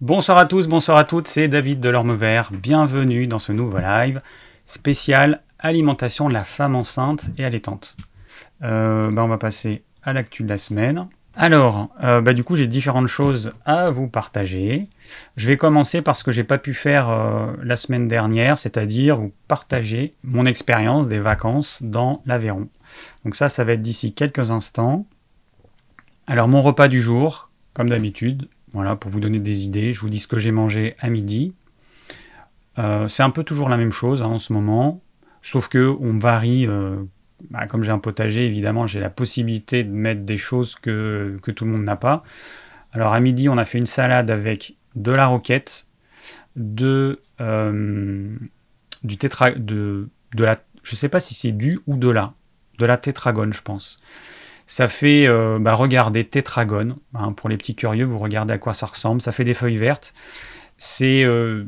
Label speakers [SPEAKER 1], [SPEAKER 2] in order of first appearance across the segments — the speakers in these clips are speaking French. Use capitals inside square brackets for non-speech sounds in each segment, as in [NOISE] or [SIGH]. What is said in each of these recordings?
[SPEAKER 1] Bonsoir à tous, bonsoir à toutes, c'est David de Vert. Bienvenue dans ce nouveau live spécial alimentation de la femme enceinte et allaitante. Euh, bah, on va passer à l'actu de la semaine. Alors, euh, bah, du coup, j'ai différentes choses à vous partager. Je vais commencer par ce que j'ai pas pu faire euh, la semaine dernière, c'est-à-dire vous partager mon expérience des vacances dans l'Aveyron. Donc ça, ça va être d'ici quelques instants. Alors, mon repas du jour, comme d'habitude, voilà, pour vous donner des idées, je vous dis ce que j'ai mangé à midi. Euh, c'est un peu toujours la même chose hein, en ce moment, sauf que on varie. Euh, bah, comme j'ai un potager, évidemment, j'ai la possibilité de mettre des choses que, tout le monde n'a pas. Alors à midi, on a fait une salade avec de la roquette, de euh, du tétra, de, la, je sais pas si c'est du ou de la, de la tétragone, je pense. Ça fait, euh, bah, regardez, tétragone. Hein, pour les petits curieux, vous regardez à quoi ça ressemble. Ça fait des feuilles vertes. C'est, euh,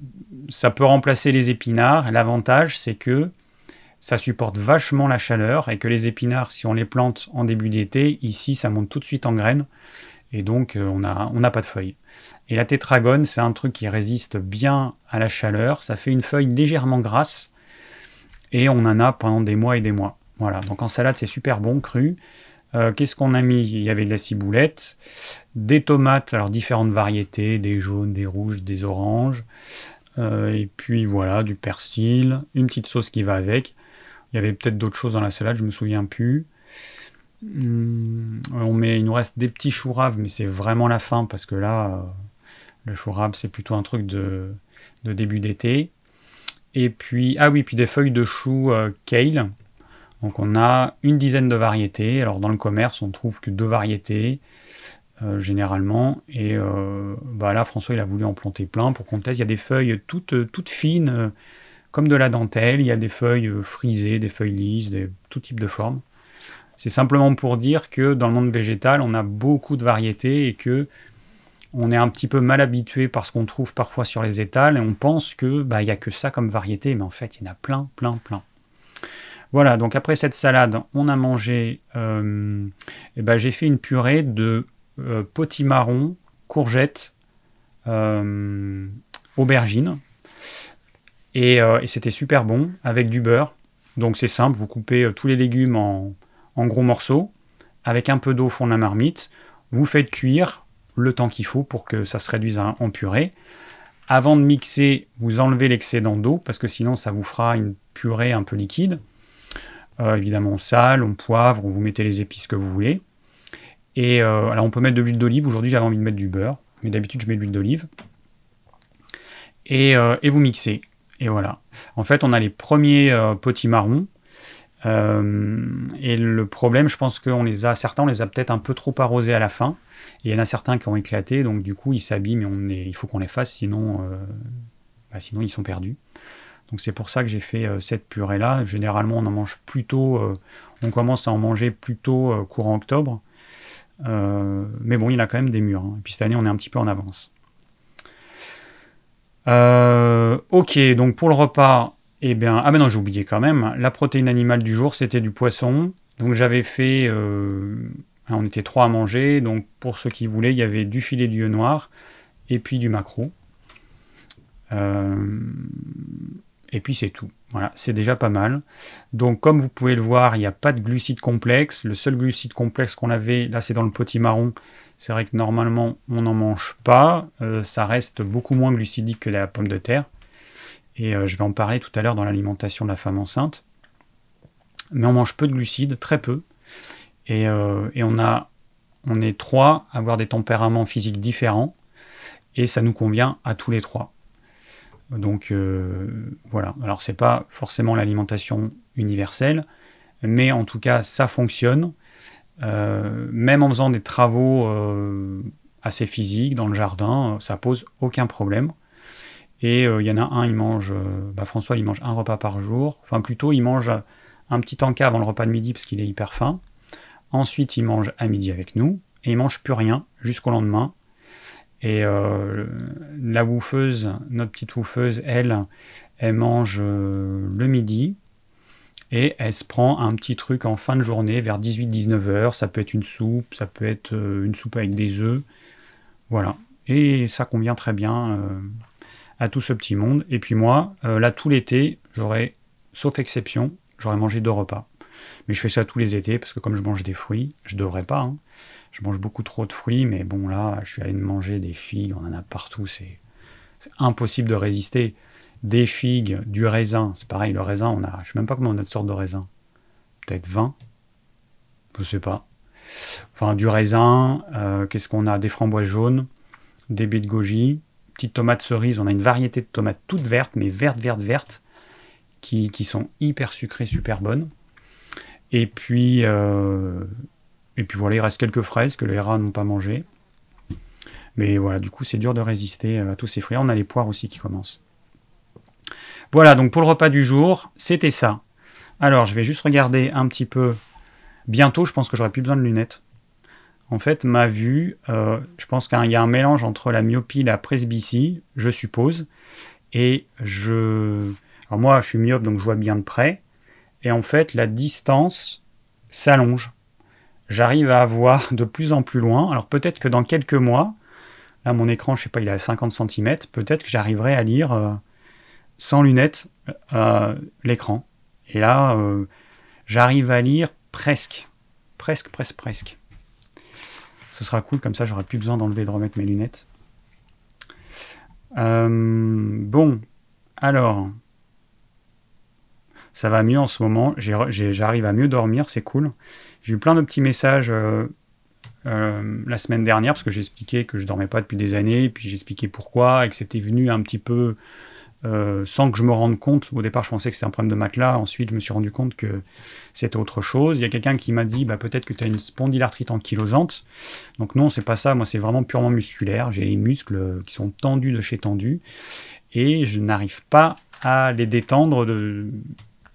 [SPEAKER 1] ça peut remplacer les épinards. L'avantage, c'est que ça supporte vachement la chaleur et que les épinards, si on les plante en début d'été, ici, ça monte tout de suite en graines. Et donc, euh, on n'a pas de feuilles. Et la tétragone, c'est un truc qui résiste bien à la chaleur. Ça fait une feuille légèrement grasse. Et on en a pendant des mois et des mois. Voilà, donc en salade, c'est super bon, cru. Euh, qu'est-ce qu'on a mis? Il y avait de la ciboulette, des tomates, alors différentes variétés, des jaunes, des rouges, des oranges, euh, et puis voilà, du persil, une petite sauce qui va avec. Il y avait peut-être d'autres choses dans la salade, je me souviens plus. Hum, on met, il nous reste des petits choux raves, mais c'est vraiment la fin parce que là, euh, le chou rave c'est plutôt un truc de, de début d'été. Et puis, ah oui, puis des feuilles de chou kale donc on a une dizaine de variétés. Alors dans le commerce, on trouve que deux variétés euh, généralement. Et euh, bah là, François, il a voulu en planter plein pour qu'on teste. Il y a des feuilles toutes, toutes fines, euh, comme de la dentelle. Il y a des feuilles frisées, des feuilles lisses, des, tout type de formes. C'est simplement pour dire que dans le monde végétal, on a beaucoup de variétés et que on est un petit peu mal habitué par ce qu'on trouve parfois sur les étals et on pense que bah a que ça comme variété, mais en fait il y en a plein, plein, plein. Voilà, donc après cette salade, on a mangé, euh, eh ben, j'ai fait une purée de euh, potimarron, courgettes, euh, aubergines. Et, c'était super bon avec du beurre. Donc c'est simple, vous coupez tous les légumes en, gros morceaux, avec un peu d'eau au fond la marmite. Vous faites cuire le temps qu'il faut pour que ça se réduise en purée. Avant de mixer, vous enlevez l'excédent d'eau parce que sinon ça vous fera une purée un peu liquide. Euh, évidemment, on sale, on poivre, vous mettez les épices que vous voulez. Et euh, alors, on peut mettre de l'huile d'olive. Aujourd'hui, j'avais envie de mettre du beurre, mais d'habitude, je mets de l'huile d'olive. Et, euh, vous mixez. Et voilà. En fait, on a les premiers potimarrons. et le problème, je pense qu'on les a, certains, on les a peut-être un peu trop arrosés à la fin. Et il y en a certains qui ont éclaté, donc du coup, ils s'abîment et il faut qu'on les fasse, sinon, bah, sinon ils sont perdus. Donc c'est pour ça que j'ai fait euh, cette purée-là. Généralement, on en mange plutôt, euh, on commence à en manger plutôt euh, courant octobre. mais bon, il a quand même des murs. Hein. Et puis cette année, on est un petit peu en avance. ok, donc pour le repas, eh bien, ah ben non, j'ai oublié quand même. La protéine animale du jour, c'était du poisson. Donc j'avais fait, on était trois à manger. Donc pour ceux qui voulaient, il y avait du filet d'yeux noir et puis du maquereau. Et puis c'est tout. Voilà, c'est déjà pas mal. Donc comme vous pouvez le voir, il n'y a pas de glucides complexes. Le seul glucide complexe qu'on avait, là c'est dans le potimarron. C'est vrai que normalement on n'en mange pas. Euh, ça reste beaucoup moins glucidique que la pomme de terre. Et euh, je vais en parler tout à l'heure dans l'alimentation de la femme enceinte. Mais on mange peu de glucides, très peu. Et, euh, on, on est trois à avoir des tempéraments physiques différents. Et ça nous convient à tous les trois. Donc euh, voilà. Alors c'est pas forcément l'alimentation universelle, mais en tout cas ça fonctionne. Euh, même en faisant des travaux euh, assez physiques dans le jardin, ça pose aucun problème. Et il y en a un, il mange, bah, François, il mange un repas par jour. Enfin plutôt, il mange un petit encas avant le repas de midi parce qu'il est hyper faim. Ensuite, il mange à midi avec nous et il mange plus rien jusqu'au lendemain et euh, la woufeuse, notre petite woufeuse, elle, elle mange euh, le midi et elle se prend un petit truc en fin de journée vers 18-19 heures. Ça peut être une soupe, ça peut être euh, une soupe avec des œufs. Voilà. Et ça convient très bien à tout ce petit monde. Et puis moi, là, tout l'été, j'aurais, sauf exception, j'aurais mangé deux repas. Mais je fais ça tous les étés parce que comme je mange des fruits, je devrais pas. Hein. Je mange beaucoup trop de fruits, mais bon là, je suis allé manger des figues, on en a partout, c'est impossible de résister. Des figues, du raisin, c'est pareil, le raisin, on a, je sais même pas comment on a de sorte de raisin. Peut-être 20 Je sais pas. Enfin, du raisin, euh, qu'est-ce qu'on a? Des framboises jaunes, des baies de goji, petites tomates cerises, on a une variété de tomates toutes vertes, mais vertes, vertes, vertes, qui, qui sont hyper sucrées, super bonnes. Et puis, euh, et puis voilà, il reste quelques fraises que les rats n'ont pas mangées. Mais voilà, du coup, c'est dur de résister euh, à tous ces fruits. On a les poires aussi qui commencent. Voilà, donc pour le repas du jour, c'était ça. Alors, je vais juste regarder un petit peu. Bientôt, je pense que j'aurai plus besoin de lunettes. En fait, ma vue, euh, je pense qu'il y a un mélange entre la myopie et la presbytie, je suppose. Et je. Alors, moi, je suis myope, donc je vois bien de près et en fait la distance s'allonge. J'arrive à voir de plus en plus loin. Alors peut-être que dans quelques mois, là mon écran, je sais pas, il est à 50 cm, peut-être que j'arriverai à lire euh, sans lunettes euh, l'écran. Et là, euh, j'arrive à lire presque, presque, presque, presque. Ce sera cool, comme ça j'aurai plus besoin d'enlever et de remettre mes lunettes. bon, alors, ça va mieux en ce moment. J'arrive à mieux dormir, c'est cool. J'ai eu plein de petits messages euh, euh, la semaine dernière parce que j'expliquais que je dormais pas depuis des années, puis j'expliquais pourquoi et que c'était venu un petit peu euh, sans que je me rende compte. Au départ, je pensais que c'était un problème de matelas. Ensuite, je me suis rendu compte que c'était autre chose. Il y a quelqu'un qui m'a dit bah, peut-être que tu as une spondylarthrite ankylosante. Donc, non, c'est pas ça. Moi, c'est vraiment purement musculaire. J'ai les muscles qui sont tendus de chez tendus et je n'arrive pas à les détendre de,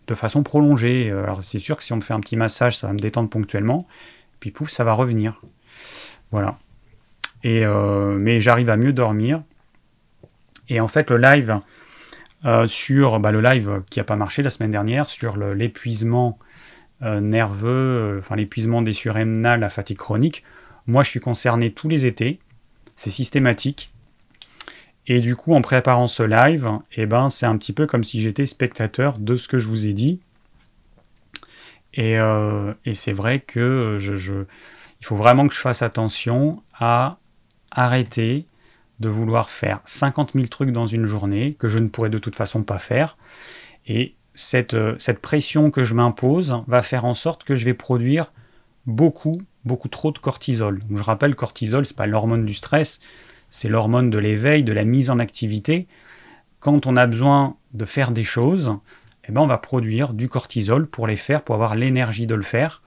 [SPEAKER 1] de façon prolongée. Euh, alors c'est sûr que si on me fait un petit massage, ça va me détendre ponctuellement, puis pouf, ça va revenir. Voilà. Et, euh, mais j'arrive à mieux dormir. Et en fait, le live euh, sur bah, le live qui n'a pas marché la semaine dernière sur l'épuisement nerveux, enfin l'épuisement des surrénales, la fatigue chronique. Moi, je suis concerné tous les étés. C'est systématique. Et du coup, en préparant ce live, eh ben, c'est un petit peu comme si j'étais spectateur de ce que je vous ai dit. Et, euh, c'est vrai que je, il faut vraiment que je fasse attention à arrêter de vouloir faire 50 000 trucs dans une journée que je ne pourrais de toute façon pas faire. Et cette, cette pression que je m'impose va faire en sorte que je vais produire beaucoup, beaucoup trop de cortisol. je rappelle, cortisol, c'est pas l'hormone du stress, c'est l'hormone de l'éveil, de la mise en activité. Quand on a besoin de faire des choses, eh ben on va produire du cortisol pour les faire, pour avoir l'énergie de le faire.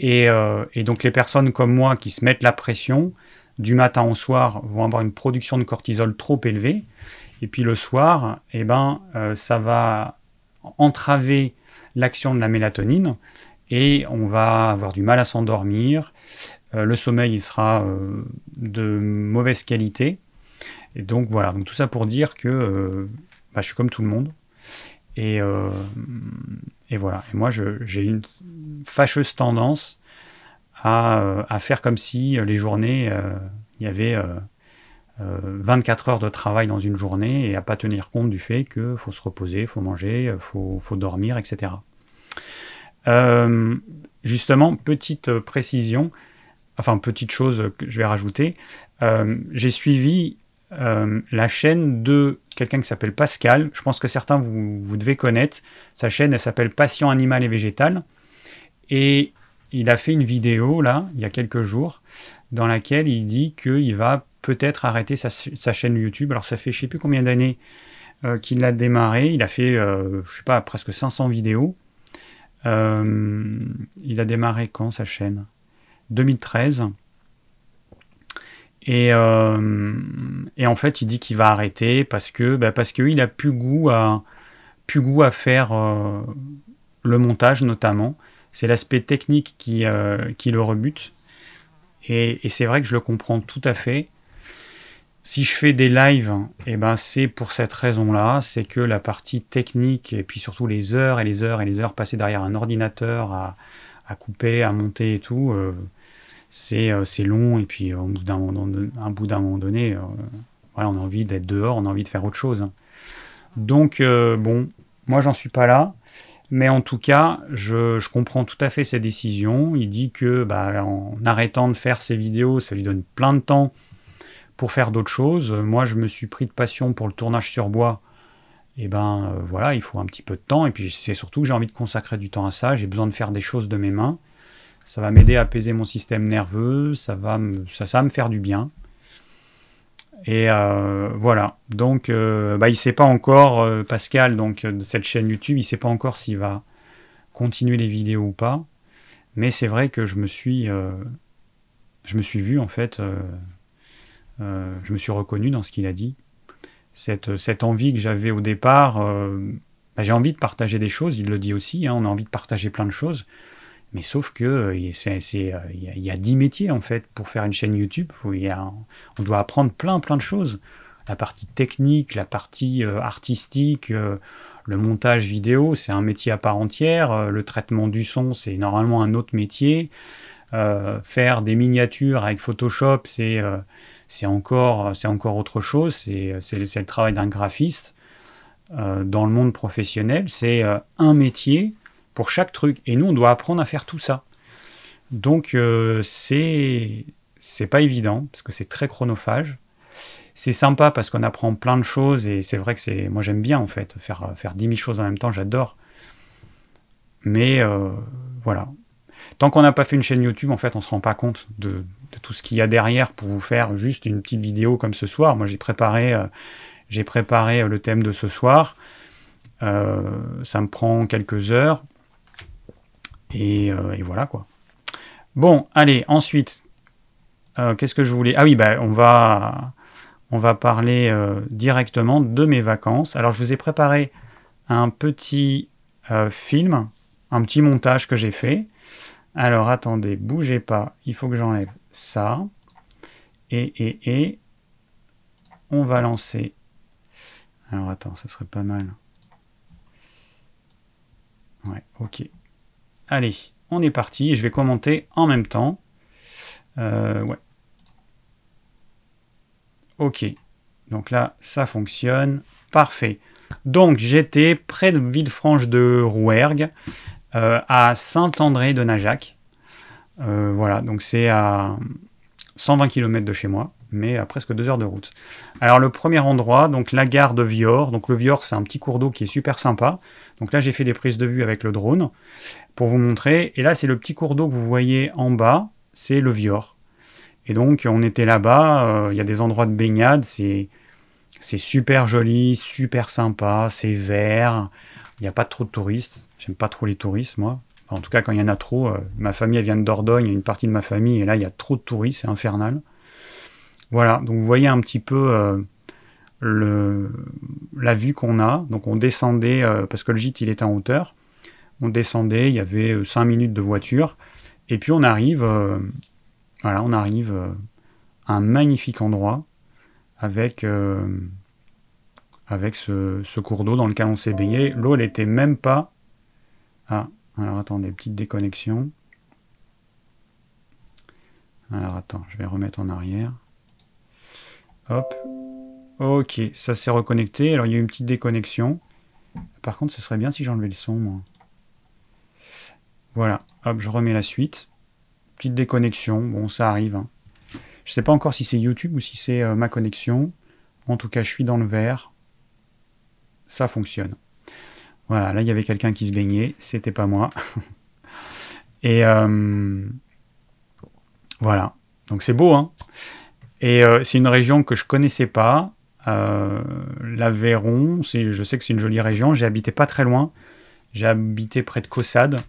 [SPEAKER 1] Et, euh, donc les personnes comme moi qui se mettent la pression, du matin au soir, vont avoir une production de cortisol trop élevée. Et puis le soir, eh ben, euh, ça va entraver l'action de la mélatonine et on va avoir du mal à s'endormir. Euh, le sommeil il sera euh, de mauvaise qualité. Et donc voilà, donc tout ça pour dire que euh, bah, je suis comme tout le monde. Et, et voilà, et moi j'ai une fâcheuse tendance à, à, faire comme si les journées, il y avait 24 heures de travail dans une journée et à pas tenir compte du fait qu'il faut se reposer, faut manger, faut, faut, dormir, etc. justement, petite précision, enfin petite chose que je vais rajouter, euh, j'ai suivi euh, la chaîne de quelqu'un qui s'appelle Pascal. Je pense que certains vous, devez connaître. Sa chaîne, elle s'appelle Passion animal et végétal. Et il a fait une vidéo là, il y a quelques jours, dans laquelle il dit qu'il va peut-être arrêter sa, chaîne YouTube. Alors ça fait je sais plus combien d'années euh, qu'il a démarré. Il a fait, je sais pas, presque 500 vidéos. Il a démarré quand sa chaîne? 2013. Euh, et, en fait, il dit qu'il va arrêter parce que bah parce qu'il a plus goût à plus goût à faire euh, le montage notamment. C'est l'aspect technique euh, qui le rebute. Et, c'est vrai que je le comprends tout à fait. Si je fais des lives, et eh ben c'est pour cette raison-là, c'est que la partie technique et puis surtout les heures et les heures et les heures passées derrière un ordinateur à, couper, à monter et tout, c'est long et puis au bout d'un moment, un bout d'un moment donné, on a envie d'être dehors, on a envie de faire autre chose. Donc bon, moi j'en suis pas là. Mais en tout cas, je, comprends tout à fait ses décisions. Il dit que bah, en arrêtant de faire ses vidéos, ça lui donne plein de temps pour faire d'autres choses. Moi, je me suis pris de passion pour le tournage sur bois. Et ben euh, voilà, il faut un petit peu de temps. Et puis c'est surtout que j'ai envie de consacrer du temps à ça. J'ai besoin de faire des choses de mes mains. Ça va m'aider à apaiser mon système nerveux. Ça va me, ça, ça me faire du bien. Et euh, voilà. Donc, euh, bah, il ne sait pas encore, Pascal, donc de cette chaîne YouTube, il ne sait pas encore s'il va continuer les vidéos ou pas. Mais c'est vrai que je me suis, je me suis vu en fait, je me suis reconnu dans ce qu'il a dit. Cette, envie que j'avais au départ, bah, j'ai envie de partager des choses. Il le dit aussi. Hein, on a envie de partager plein de choses. Mais sauf que euh, il y, a 10 métiers en fait pour faire une chaîne YouTube. On doit apprendre plein plein de choses. La partie technique, la partie euh, artistique, euh, le montage vidéo, c'est un métier à part entière. Euh, le traitement du son, c'est normalement un autre métier. Euh, faire des miniatures avec Photoshop, c'est c'est encore, autre chose. C'est le travail d'un graphiste. dans le monde professionnel, c'est un métier pour chaque truc. Et nous, on doit apprendre à faire tout ça. Donc, euh, c'est c'est pas évident parce que c'est très chronophage. C'est sympa parce qu'on apprend plein de choses et c'est vrai que c'est moi j'aime bien en fait faire faire 10 000 choses en même temps, j'adore. Mais euh, voilà. Tant qu'on n'a pas fait une chaîne YouTube, en fait, on se rend pas compte de, tout ce qu'il y a derrière pour vous faire juste une petite vidéo comme ce soir. Moi, j'ai préparé, euh, j'ai préparé le thème de ce soir. Euh, ça me prend quelques heures. Et, euh, voilà quoi. Bon, allez, ensuite, euh, qu'est-ce que je voulais? Ah oui, bah, on, va, on va parler euh, directement de mes vacances. Alors, je vous ai préparé un petit euh, film, un petit montage que j'ai fait. Alors, attendez, bougez pas, il faut que j'enlève ça. Et, et, et, on va lancer. Alors, attends, ce serait pas mal. Ouais, ok. Allez, on est parti je vais commenter en même temps. Euh, ouais. Ok. Donc là, ça fonctionne. Parfait. Donc j'étais près de Villefranche de Rouergue, à Saint-André de Najac. Euh, voilà, donc c'est à 120 km de chez moi, mais à presque deux heures de route. Alors le premier endroit, donc la gare de Vior. Donc le Vior, c'est un petit cours d'eau qui est super sympa. Donc là, j'ai fait des prises de vue avec le drone pour vous montrer. Et là, c'est le petit cours d'eau que vous voyez en bas, c'est le Vior. Et donc, on était là-bas, euh, il y a des endroits de baignade, c'est super joli, super sympa, c'est vert, il n'y a pas trop de touristes. J'aime pas trop les touristes, moi. En tout cas, quand il y en a trop, euh, ma famille, elle vient de Dordogne, une partie de ma famille, et là, il y a trop de touristes, c'est infernal. Voilà, donc vous voyez un petit peu euh, la vue qu'on a. Donc on descendait, euh, parce que le gîte il était en hauteur, on descendait, il y avait 5 minutes de voiture, et puis on arrive, voilà, on arrive à un magnifique endroit avec, avec ce, cours d'eau dans lequel on s'est baigné. L'eau elle était même pas. Ah, alors attendez, petite déconnexion. Alors attends, je vais remettre en arrière. Hop. Ok, ça s'est reconnecté. Alors il y a eu une petite déconnexion. Par contre, ce serait bien si j'enlevais le son, moi. Voilà, hop, je remets la suite. Petite déconnexion, bon, ça arrive. Hein. Je sais pas encore si c'est YouTube ou si c'est euh, ma connexion. En tout cas, je suis dans le vert. Ça fonctionne. Voilà, là, il y avait quelqu'un qui se baignait. C'était pas moi. [LAUGHS] Et euh, voilà. Donc c'est beau, hein. Et euh, c'est une région que je connaissais pas. Euh, L'Aveyron, je sais que c'est une jolie région. J'ai habité pas très loin. J'ai habité près de Caussade,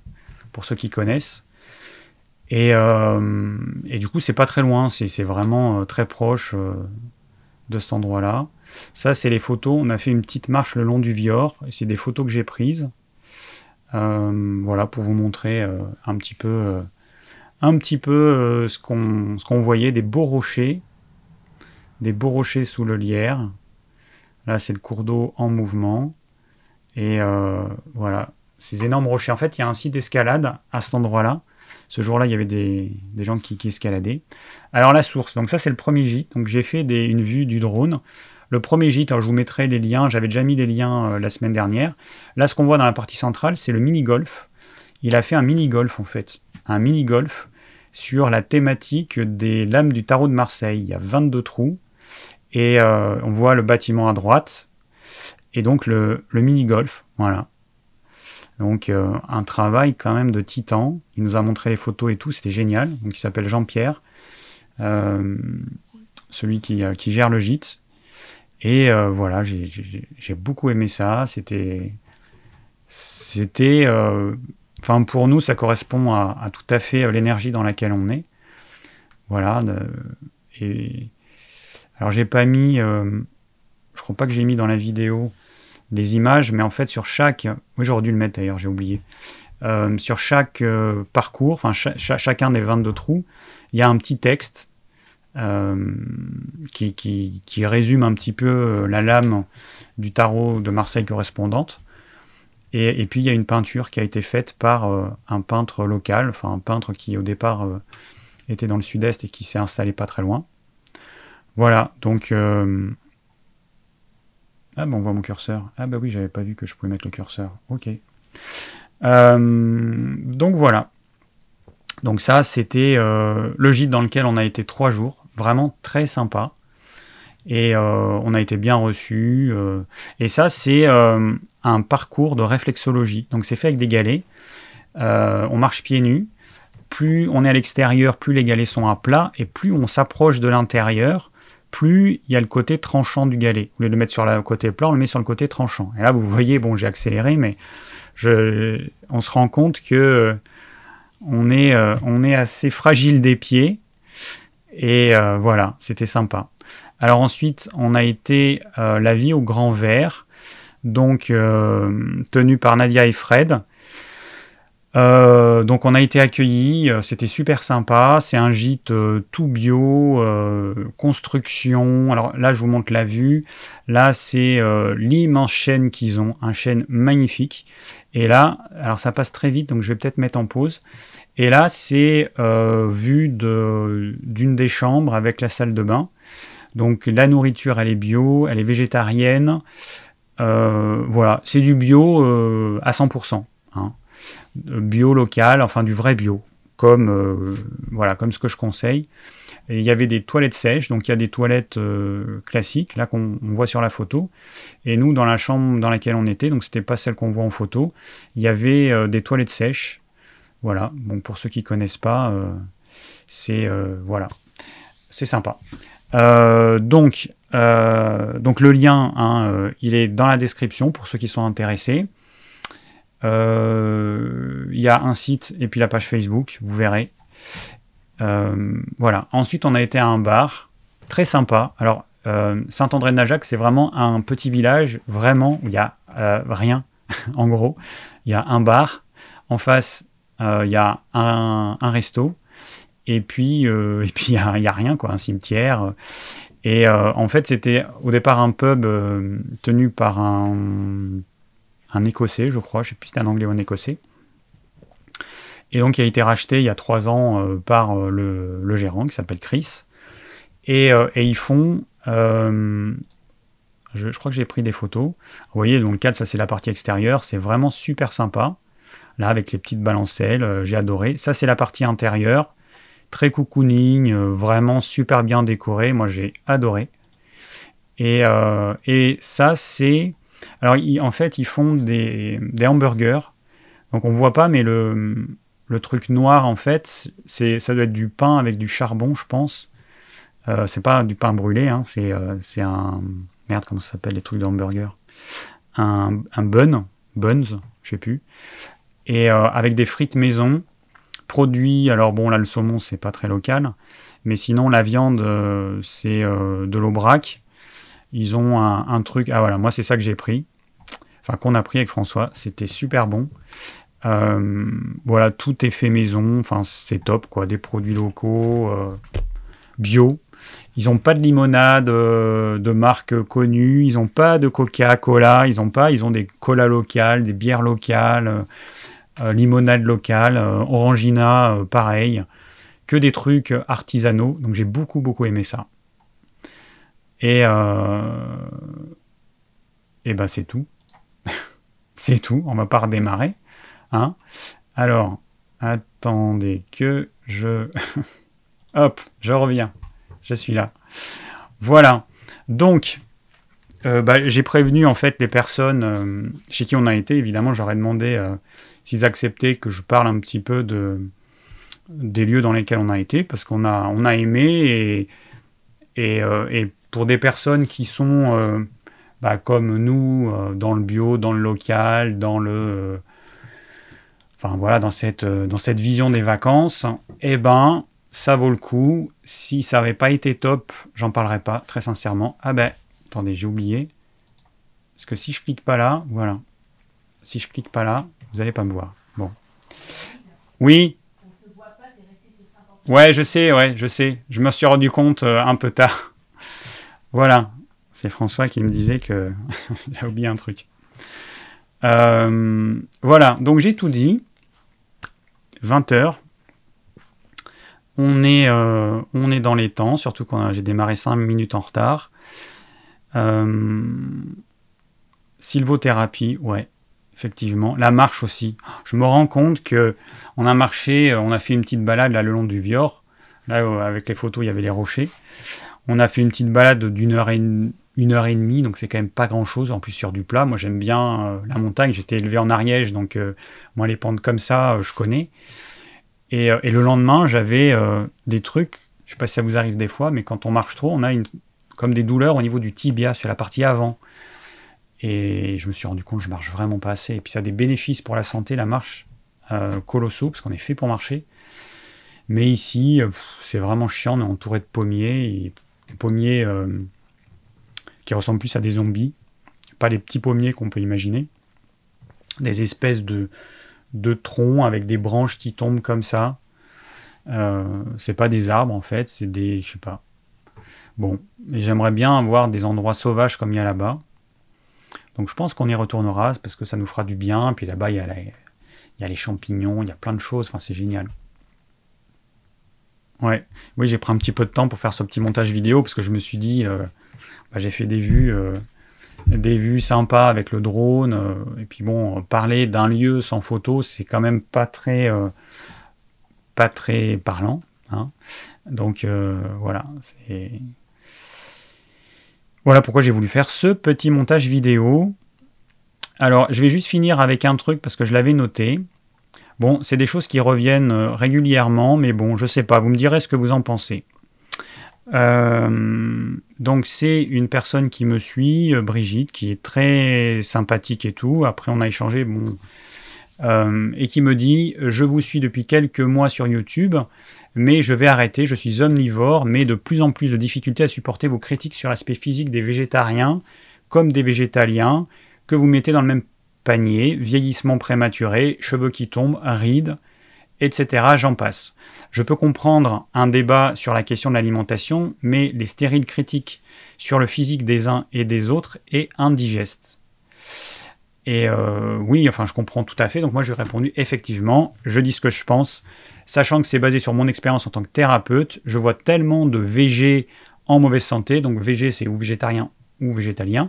[SPEAKER 1] pour ceux qui connaissent. Et, et du coup, c'est pas très loin. C'est vraiment très proche de cet endroit-là. Ça, c'est les photos. On a fait une petite marche le long du Vior. C'est des photos que j'ai prises. Euh, voilà, pour vous montrer un petit peu, un petit peu ce qu'on voyait, des beaux rochers des beaux rochers sous le lierre. Là, c'est le cours d'eau en mouvement. Et euh, voilà, ces énormes rochers. En fait, il y a un site d'escalade à cet endroit-là. Ce jour-là, il y avait des, gens qui, escaladaient. Alors la source, donc ça c'est le premier gîte. Donc j'ai fait une vue du drone. Le premier gîte, alors je vous mettrai les liens, j'avais déjà mis les liens euh, la semaine dernière. Là, ce qu'on voit dans la partie centrale, c'est le mini-golf. Il a fait un mini-golf en fait. Un mini-golf sur la thématique des lames du tarot de Marseille. Il y a 22 trous. Et euh, on voit le bâtiment à droite. Et donc le, mini-golf. Voilà. Donc euh, un travail quand même de titan. Il nous a montré les photos et tout, c'était génial. Donc il s'appelle Jean-Pierre, celui qui, qui, gère le gîte. Et euh, voilà, j'ai beaucoup aimé ça. C'était. C'était. Euh, enfin, pour nous, ça correspond à, tout à fait euh, l'énergie dans laquelle on est. Voilà. et. Alors, j'ai pas mis. je crois pas que j'ai mis dans la vidéo les images, mais en fait, sur chaque. Oui, j'aurais dû le mettre d'ailleurs, j'ai oublié. sur chaque parcours, enfin, chacun des 22 trous, il y a un petit texte euh, qui, qui, résume un petit peu euh, la lame du tarot de Marseille correspondante. Et, puis il y a une peinture qui a été faite par euh, un peintre local, enfin un peintre qui au départ était dans le sud-est et qui s'est installé pas très loin. Voilà, donc... Ah bon, on voit mon curseur. Ah bah oui, j'avais pas vu que je pouvais mettre le curseur. Ok. donc voilà. Donc ça, c'était le gîte dans lequel on a été trois jours vraiment très sympa. Et euh, on a été bien reçus. Euh. et ça, c'est euh, un parcours de réflexologie. Donc c'est fait avec des galets. on marche pieds nus. Plus on est à l'extérieur, plus les galets sont à plat. Et plus on s'approche de l'intérieur, plus il y a le côté tranchant du galet. Au lieu de le mettre sur le côté plat, on le met sur le côté tranchant. Et là, vous voyez, bon, j'ai accéléré, mais on se rend compte que on est, on est assez fragile des pieds et euh, voilà, c'était sympa. Alors ensuite, on a été euh, La vie au grand vert, donc euh, tenu par Nadia et Fred. Donc on a été accueillis, c'était super sympa. C'est un gîte tout bio, construction. Alors là, je vous montre la vue. Là, c'est l'immense chêne qu'ils ont, un chêne magnifique. Et là, alors ça passe très vite, donc je vais peut-être mettre en pause. Et là, c'est euh, vu d'une des chambres avec la salle de bain. Donc la nourriture, elle est bio, elle est végétarienne. Euh, voilà, c'est du bio euh, à 100%. Bio local, enfin du vrai bio, comme, voilà, comme ce que je conseille. Il y avait des toilettes sèches, donc il y a des toilettes classiques, là qu'on voit sur la photo. Et nous, dans la chambre dans laquelle on était, donc c'était pas celle qu'on voit en photo, il y avait des toilettes sèches voilà, bon, pour ceux qui connaissent pas, euh, c'est euh, voilà, c'est sympa. Euh, donc, donc le lien, hein, il est dans la description pour ceux qui sont intéressés. Il y a un site et puis la page Facebook, vous verrez. voilà. Ensuite, on a été à un bar très sympa. Alors, Saint-André-de-Najac, c'est vraiment un petit village, vraiment, où il n'y a rien, [LAUGHS] en gros. Il y a un bar. En face, il euh, y a un, resto, et puis euh, [LAUGHS] il n'y a, rien, quoi, un cimetière. Et euh, en fait, c'était au départ un pub tenu par un, un Écossais, je crois, je sais plus si c'était un Anglais ou un Écossais. Et donc, il a été racheté il y a trois ans par le, gérant qui s'appelle Chris. Et, et, ils font. Je, crois que j'ai pris des photos. Vous voyez, donc le cadre, ça c'est la partie extérieure. C'est vraiment super sympa là avec les petites balancelles, euh, j'ai adoré. Ça c'est la partie intérieure, très cocooning, euh, vraiment super bien décoré, moi j'ai adoré. Euh, et ça c'est... Alors en fait ils font des, hamburgers, donc on voit pas mais le, truc noir en fait, c'est ça doit être du pain avec du charbon je pense. c'est pas du pain brûlé, hein, c'est un... Merde comment ça s'appelle les trucs de un, un bun, buns, je sais plus. Et euh, avec des frites maison, produits, alors bon là le saumon c'est pas très local, mais sinon la viande euh, c'est euh, de l'aubrac. Ils ont un, truc, ah voilà, moi c'est ça que j'ai pris, enfin qu'on a pris avec François, c'était super bon. voilà, tout est fait maison, enfin c'est top quoi, des produits locaux. bio. Ils n'ont pas de limonade de marque connue, ils n'ont pas de Coca-Cola, ils ont pas, ils ont des colas locales, des bières locales, limonade locale, Orangina, pareil, que des trucs artisanaux. Donc j'ai beaucoup beaucoup aimé ça. Et, et ben c'est tout. [LAUGHS] c'est tout, on va pas redémarrer. Hein Alors, attendez que je... [LAUGHS] Hop, je reviens. Je suis là. Voilà. Donc, euh, bah, j'ai prévenu en fait les personnes euh, chez qui on a été. Évidemment, j'aurais demandé euh, s'ils acceptaient que je parle un petit peu de, des lieux dans lesquels on a été, parce qu'on a, on aimé et, pour des personnes qui sont bah, comme nous, euh, dans le bio, dans le local, dans le... Euh, enfin voilà, dans cette, euh, dans cette vision des vacances, eh ben, ça vaut le coup. Si ça n'avait pas été top, j'en parlerai pas, très sincèrement. Ah ben, attendez, j'ai oublié. Parce que si je clique pas là, voilà. Si je clique pas là, vous n'allez pas me voir. Bon. Oui. Ouais, je sais, ouais, je sais. Je me suis rendu compte un peu tard. Voilà. C'est François qui me disait que [LAUGHS] j'ai oublié un truc. Euh, voilà, donc j'ai tout dit. 20 heures. On est, euh, on est dans les temps, surtout quand j'ai démarré 5 minutes en retard. Euh, sylvothérapie, ouais, effectivement. La marche aussi. Je me rends compte que on a marché, on a fait une petite balade là le long du Vior. Là, avec les photos, il y avait les rochers. On a fait une petite balade d'une heure et une heure et demie, donc c'est quand même pas grand chose en plus sur du plat. Moi j'aime bien euh, la montagne, j'étais élevé en Ariège, donc euh, moi les pentes comme ça, euh, je connais. Et, le lendemain, j'avais des trucs, je sais pas si ça vous arrive des fois, mais quand on marche trop, on a une, comme des douleurs au niveau du tibia sur la partie avant. Et je me suis rendu compte je marche vraiment pas assez. Et puis ça a des bénéfices pour la santé, la marche colossaux, parce qu'on est fait pour marcher. Mais ici, c'est vraiment chiant, on est entouré de pommiers, des pommiers qui ressemblent plus à des zombies, pas les petits pommiers qu'on peut imaginer, des espèces de, troncs avec des branches qui tombent comme ça. Euh, c'est pas des arbres en fait, c'est des. Je sais pas. Bon, j'aimerais bien avoir des endroits sauvages comme il y a là-bas. Donc je pense qu'on y retournera parce que ça nous fera du bien. Puis là-bas, il y, a y a les champignons, il y a plein de choses. C'est génial. Ouais, oui, j'ai pris un petit peu de temps pour faire ce petit montage vidéo parce que je me suis dit, euh, bah, j'ai fait des vues, euh, des vues sympas avec le drone. Euh, et puis bon, parler d'un lieu sans photo, c'est quand même pas très, parlant. Hein. Donc voilà, Voilà pourquoi j'ai voulu faire ce petit montage vidéo. Alors, je vais juste finir avec un truc parce que je l'avais noté. Bon, c'est des choses qui reviennent régulièrement, mais bon, je sais pas, vous me direz ce que vous en pensez. Euh, donc c'est une personne qui me suit, euh, Brigitte, qui est très sympathique et tout. Après on a échangé, bon, euh, et qui me dit je vous suis depuis quelques mois sur YouTube, mais je vais arrêter. Je suis omnivore, mais de plus en plus de difficultés à supporter vos critiques sur l'aspect physique des végétariens comme des végétaliens que vous mettez dans le même panier, vieillissement prématuré, cheveux qui tombent, rides, etc. J'en passe. Je peux comprendre un débat sur la question de l'alimentation, mais les stériles critiques sur le physique des uns et des autres est indigeste. Et euh, oui, enfin, je comprends tout à fait. Donc moi, j'ai répondu effectivement, je dis ce que je pense, sachant que c'est basé sur mon expérience en tant que thérapeute. Je vois tellement de VG en mauvaise santé, donc VG c'est ou végétarien ou végétalien,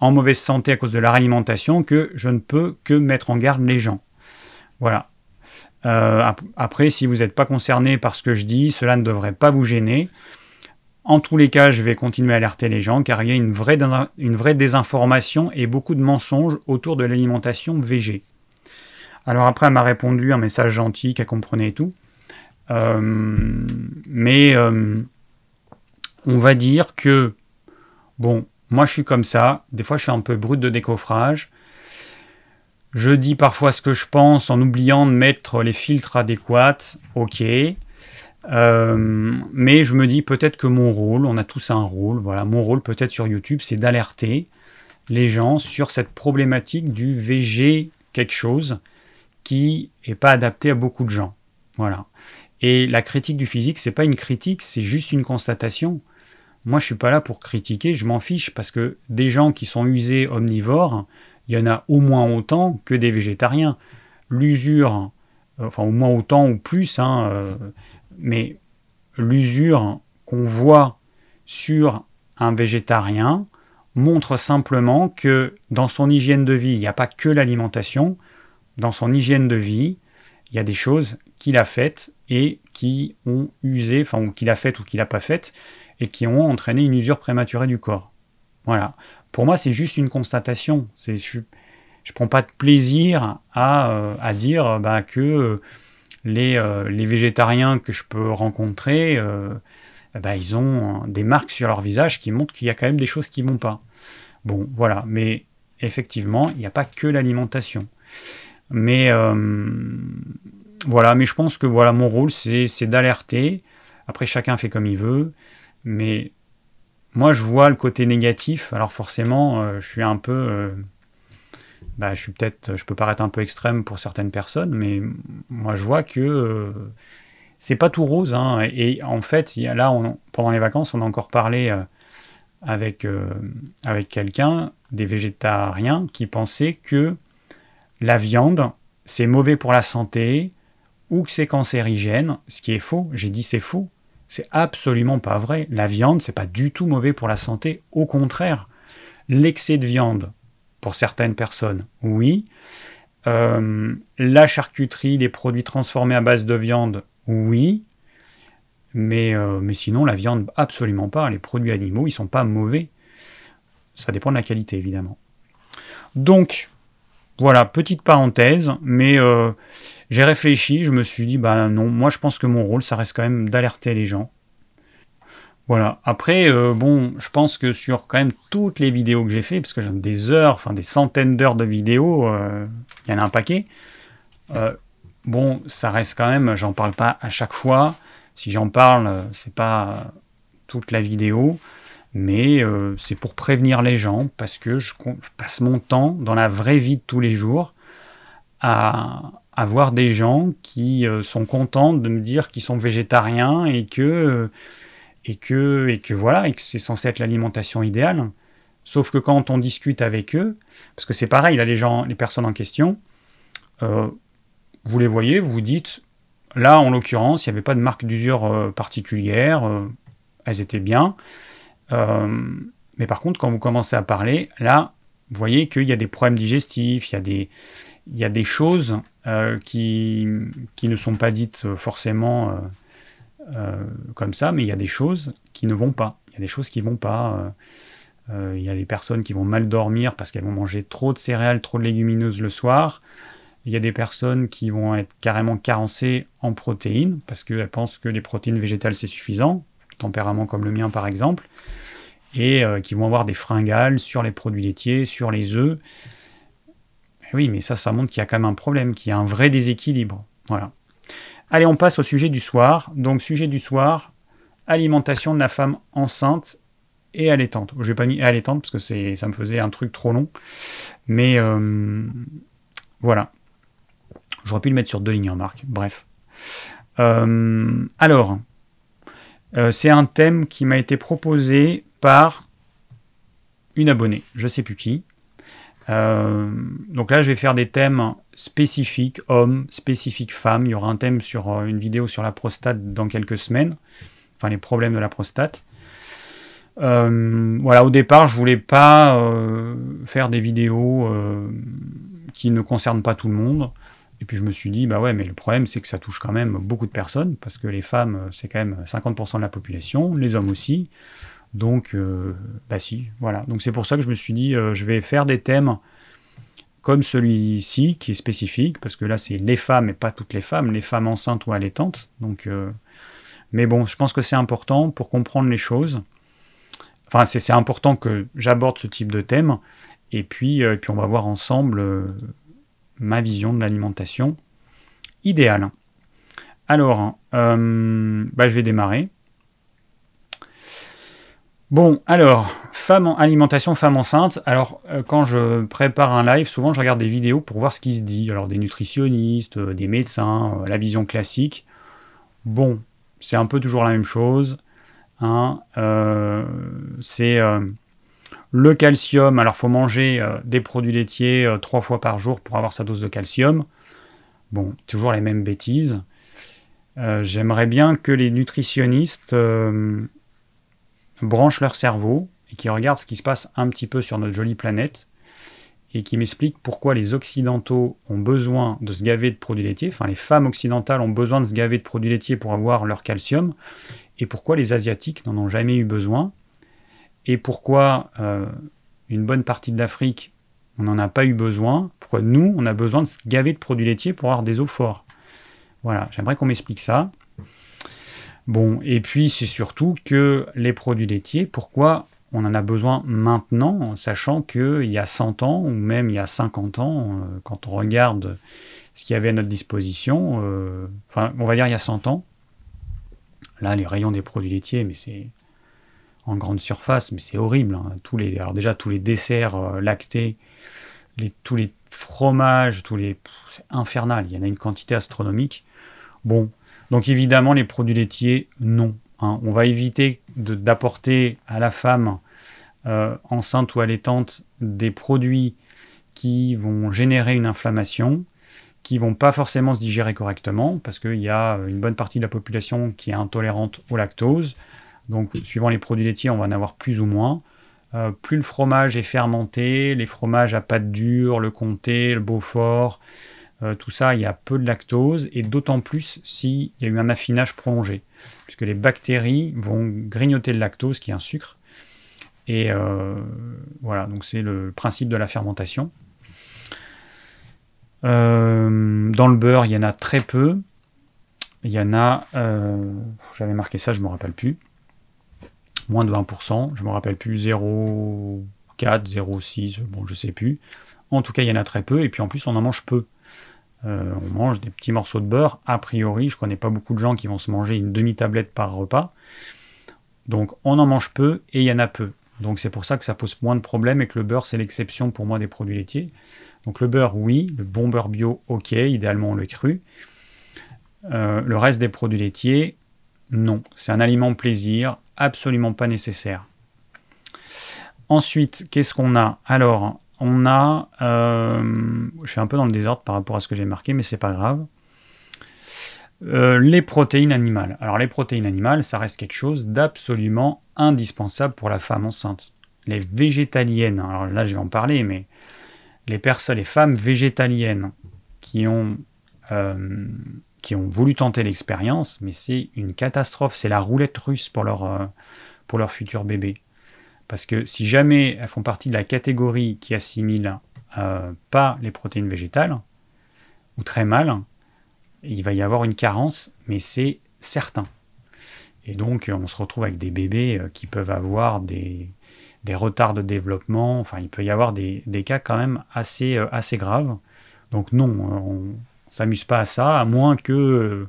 [SPEAKER 1] en mauvaise santé à cause de leur alimentation que je ne peux que mettre en garde les gens. Voilà. Euh, après, si vous n'êtes pas concerné par ce que je dis, cela ne devrait pas vous gêner. En tous les cas, je vais continuer à alerter les gens car il y a une vraie, désinformation et beaucoup de mensonges autour de l'alimentation VG. Alors après, elle m'a répondu un message gentil qu'elle comprenait et tout. Euh, mais euh, on va dire que, bon, moi je suis comme ça. Des fois, je suis un peu brut de décoffrage. Je dis parfois ce que je pense en oubliant de mettre les filtres adéquats, ok. Euh, mais je me dis peut-être que mon rôle, on a tous un rôle, voilà, mon rôle peut-être sur YouTube, c'est d'alerter les gens sur cette problématique du VG quelque chose qui n'est pas adapté à beaucoup de gens. Voilà. Et la critique du physique, c'est pas une critique, c'est juste une constatation. Moi, je suis pas là pour critiquer, je m'en fiche parce que des gens qui sont usés omnivores, il y en a au moins autant que des végétariens. L'usure, enfin au moins autant ou plus, hein, euh, mais l'usure qu'on voit sur un végétarien montre simplement que dans son hygiène de vie, il n'y a pas que l'alimentation, dans son hygiène de vie, il y a des choses qu'il a faites et qui ont usé, enfin, ou qu'il a faites ou qu'il n'a pas faites, et qui ont entraîné une usure prématurée du corps. Voilà. Pour moi, c'est juste une constatation. Je ne prends pas de plaisir à, euh, à dire bah, que les, euh, les, végétariens que je peux rencontrer, euh, bah, ils ont des marques sur leur visage qui montrent qu'il y a quand même des choses qui ne vont pas. Bon, voilà. Mais effectivement, il n'y a pas que l'alimentation. Mais voilà, mais je pense que voilà, mon rôle, c'est d'alerter. Après, chacun fait comme il veut. Mais moi, je vois le côté négatif. Alors forcément, euh, je suis un peu... Euh, bah, je suis peut-être... Je peux paraître un peu extrême pour certaines personnes, mais moi, je vois que... Euh, c'est pas tout rose. Hein. Et en fait, là, pendant les vacances, on a encore parlé avec, avec quelqu'un, des végétariens, qui pensaient que la viande, c'est mauvais pour la santé, ou que c'est cancérigène, ce qui est faux. J'ai dit c'est faux. C'est absolument pas vrai. La viande, c'est pas du tout mauvais pour la santé. Au contraire, l'excès de viande, pour certaines personnes, oui. Euh, la charcuterie, les produits transformés à base de viande, oui. Mais, euh, mais sinon, la viande, absolument pas. Les produits animaux, ils sont pas mauvais. Ça dépend de la qualité, évidemment. Donc, voilà, petite parenthèse, mais euh, j'ai réfléchi, je me suis dit, bah non, moi je pense que mon rôle, ça reste quand même d'alerter les gens. Voilà. Après, euh, bon, je pense que sur quand même toutes les vidéos que j'ai fait, parce que j'ai des heures, enfin des centaines d'heures de vidéos, euh, il y en a un paquet. Bon, ça reste quand même, j'en parle pas à chaque fois. Si j'en parle, c'est pas toute la vidéo, mais c'est pour prévenir les gens, parce que je passe mon temps dans la vraie vie de tous les jours à, avoir des gens qui euh, sont contents de me dire qu'ils sont végétariens et que, et que, et que voilà, et que c'est censé être l'alimentation idéale. Sauf que quand on discute avec eux, parce que c'est pareil, là, les gens, les personnes en question, euh, vous les voyez, vous vous dites, là, en l'occurrence, il n'y avait pas de marque d'usure euh, particulière, elles étaient bien. Mais par contre, quand vous commencez à parler, là, vous voyez qu'il y a des problèmes digestifs, il y a des, il y a des choses euh, qui, qui, ne sont pas dites forcément euh, euh, comme ça, mais il y a des choses qui ne vont pas. Il y a des choses qui ne vont pas. il y a des personnes qui vont mal dormir parce qu'elles vont manger trop de céréales, trop de légumineuses le soir. Il y a des personnes qui vont être carrément carencées en protéines parce qu'elles pensent que les protéines végétales c'est suffisant, tempérament comme le mien par exemple, et qui vont avoir des fringales sur les produits laitiers, sur les œufs. Oui, mais ça, ça montre qu'il y a quand même un problème, qu'il y a un vrai déséquilibre. Voilà. Allez, on passe au sujet du soir. Donc, sujet du soir, alimentation de la femme enceinte et allaitante. Je n'ai pas mis allaitante parce que ça me faisait un truc trop long. Mais euh, voilà. J'aurais pu le mettre sur deux lignes en marque. Bref. Euh, alors, euh, c'est un thème qui m'a été proposé par une abonnée. Je ne sais plus qui. Euh, donc là, je vais faire des thèmes spécifiques hommes, spécifiques femmes. Il y aura un thème sur euh, une vidéo sur la prostate dans quelques semaines, enfin les problèmes de la prostate. Voilà, au départ, je voulais pas faire des vidéos qui ne concernent pas tout le monde. Et puis je me suis dit, bah ouais, mais le problème, c'est que ça touche quand même beaucoup de personnes, parce que les femmes, c'est quand même 50% de la population, les hommes aussi. Donc, euh, bah si, voilà. Donc c'est pour ça que je me suis dit, euh, je vais faire des thèmes comme celui-ci, qui est spécifique, parce que là c'est les femmes et pas toutes les femmes, les femmes enceintes ou allaitantes. Donc, euh, mais bon, je pense que c'est important pour comprendre les choses. Enfin, c'est important que j'aborde ce type de thème, et puis, puis on va voir ensemble ma vision de l'alimentation idéale. Alors, bah, je vais démarrer. Bon, alors, femme alimentation femme enceinte. Alors, euh, quand je prépare un live, souvent je regarde des vidéos pour voir ce qui se dit. Alors, des nutritionnistes, euh, des médecins, euh, la vision classique. Bon, c'est un peu toujours la même chose. Hein, euh, c'est euh, le calcium. Alors, faut manger euh, des produits laitiers trois fois par jour pour avoir sa dose de calcium. Bon, toujours les mêmes bêtises. J'aimerais bien que les nutritionnistes branchent leur cerveau et qui regardent ce qui se passe un petit peu sur notre jolie planète et qui m'expliquent pourquoi les Occidentaux ont besoin de se gaver de produits laitiers, enfin les femmes occidentales ont besoin de se gaver de produits laitiers pour avoir leur calcium, et pourquoi les Asiatiques n'en ont jamais eu besoin, et pourquoi euh, une bonne partie de l'Afrique, on n'en a pas eu besoin, pourquoi nous, on a besoin de se gaver de produits laitiers pour avoir des eaux forts. Voilà, j'aimerais qu'on m'explique ça. Bon, et puis c'est surtout que les produits laitiers, pourquoi on en a besoin maintenant, sachant qu'il y a 100 ans, ou même il y a 50 ans, euh, quand on regarde ce qu'il y avait à notre disposition, euh, enfin, on va dire il y a 100 ans, Là, les rayons des produits laitiers, mais c'est en grande surface, mais c'est horrible. Hein. Tous les, alors déjà, tous les desserts euh, lactés, les, tous les fromages, tous les, c'est infernal. Il y en a une quantité astronomique. Bon, donc évidemment, les produits laitiers, non. Hein. On va éviter d'apporter à la femme euh, enceinte ou allaitante des produits qui vont générer une inflammation, qui vont pas forcément se digérer correctement, parce qu'il y a une bonne partie de la population qui est intolérante au lactose. Donc, suivant les produits laitiers, on va en avoir plus ou moins. Euh, plus le fromage est fermenté, les fromages à pâte dure, le comté, le beaufort, euh, tout ça, il y a peu de lactose, et d'autant plus s'il y a eu un affinage prolongé, puisque les bactéries vont grignoter le lactose, qui est un sucre. Et euh, voilà, donc c'est le principe de la fermentation. Dans le beurre, il y en a très peu. Il y en a, j'avais marqué ça, je ne me rappelle plus. Moins de 20%, je ne me rappelle plus, 0,4, 0,6, bon, je sais plus. En tout cas, il y en a très peu, et puis en plus, on en mange peu. Euh, on mange des petits morceaux de beurre. A priori, je connais pas beaucoup de gens qui vont se manger une demi-tablette par repas. Donc, on en mange peu, et il y en a peu. Donc, c'est pour ça que ça pose moins de problèmes, et que le beurre, c'est l'exception pour moi des produits laitiers. Donc le beurre, oui, le bon beurre bio, ok, idéalement le cru. Euh, le reste des produits laitiers, non. C'est un aliment plaisir, absolument pas nécessaire. Ensuite, qu'est-ce qu'on a? Alors, on a, euh, je suis un peu dans le désordre par rapport à ce que j'ai marqué, mais c'est pas grave. Euh, les protéines animales. Alors les protéines animales, ça reste quelque chose d'absolument indispensable pour la femme enceinte. Les végétaliennes, alors là je vais en parler, mais les personnes, les femmes végétaliennes qui ont, euh, qui ont voulu tenter l'expérience, mais c'est une catastrophe, c'est la roulette russe pour leur, euh, pour leur futur bébé. Parce que si jamais elles font partie de la catégorie qui assimile euh, pas les protéines végétales, ou très mal, il va y avoir une carence, mais c'est certain. Et donc on se retrouve avec des bébés qui peuvent avoir des, des retards de développement. Enfin, il peut y avoir des, cas quand même assez, euh, assez graves. Donc non, on ne s'amuse pas à ça, à moins que,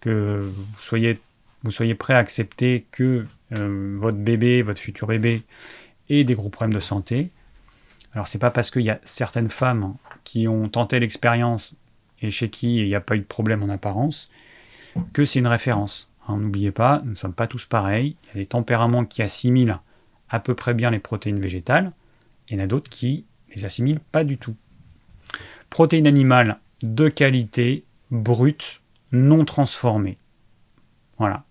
[SPEAKER 1] que vous, soyez, vous soyez prêt à accepter que euh, votre bébé, votre futur bébé, ait des gros problèmes de santé. Alors c'est pas parce qu'il y a certaines femmes qui ont tenté l'expérience et chez qui il n'y a pas eu de problème en apparence, que c'est une référence. Hein, n'oubliez pas, nous ne sommes pas tous pareils. Il y a des tempéraments qui assimilent à peu près bien les protéines végétales. Il y en a d'autres qui les assimilent pas du tout. Protéines animales de qualité, brutes, non transformées. Voilà.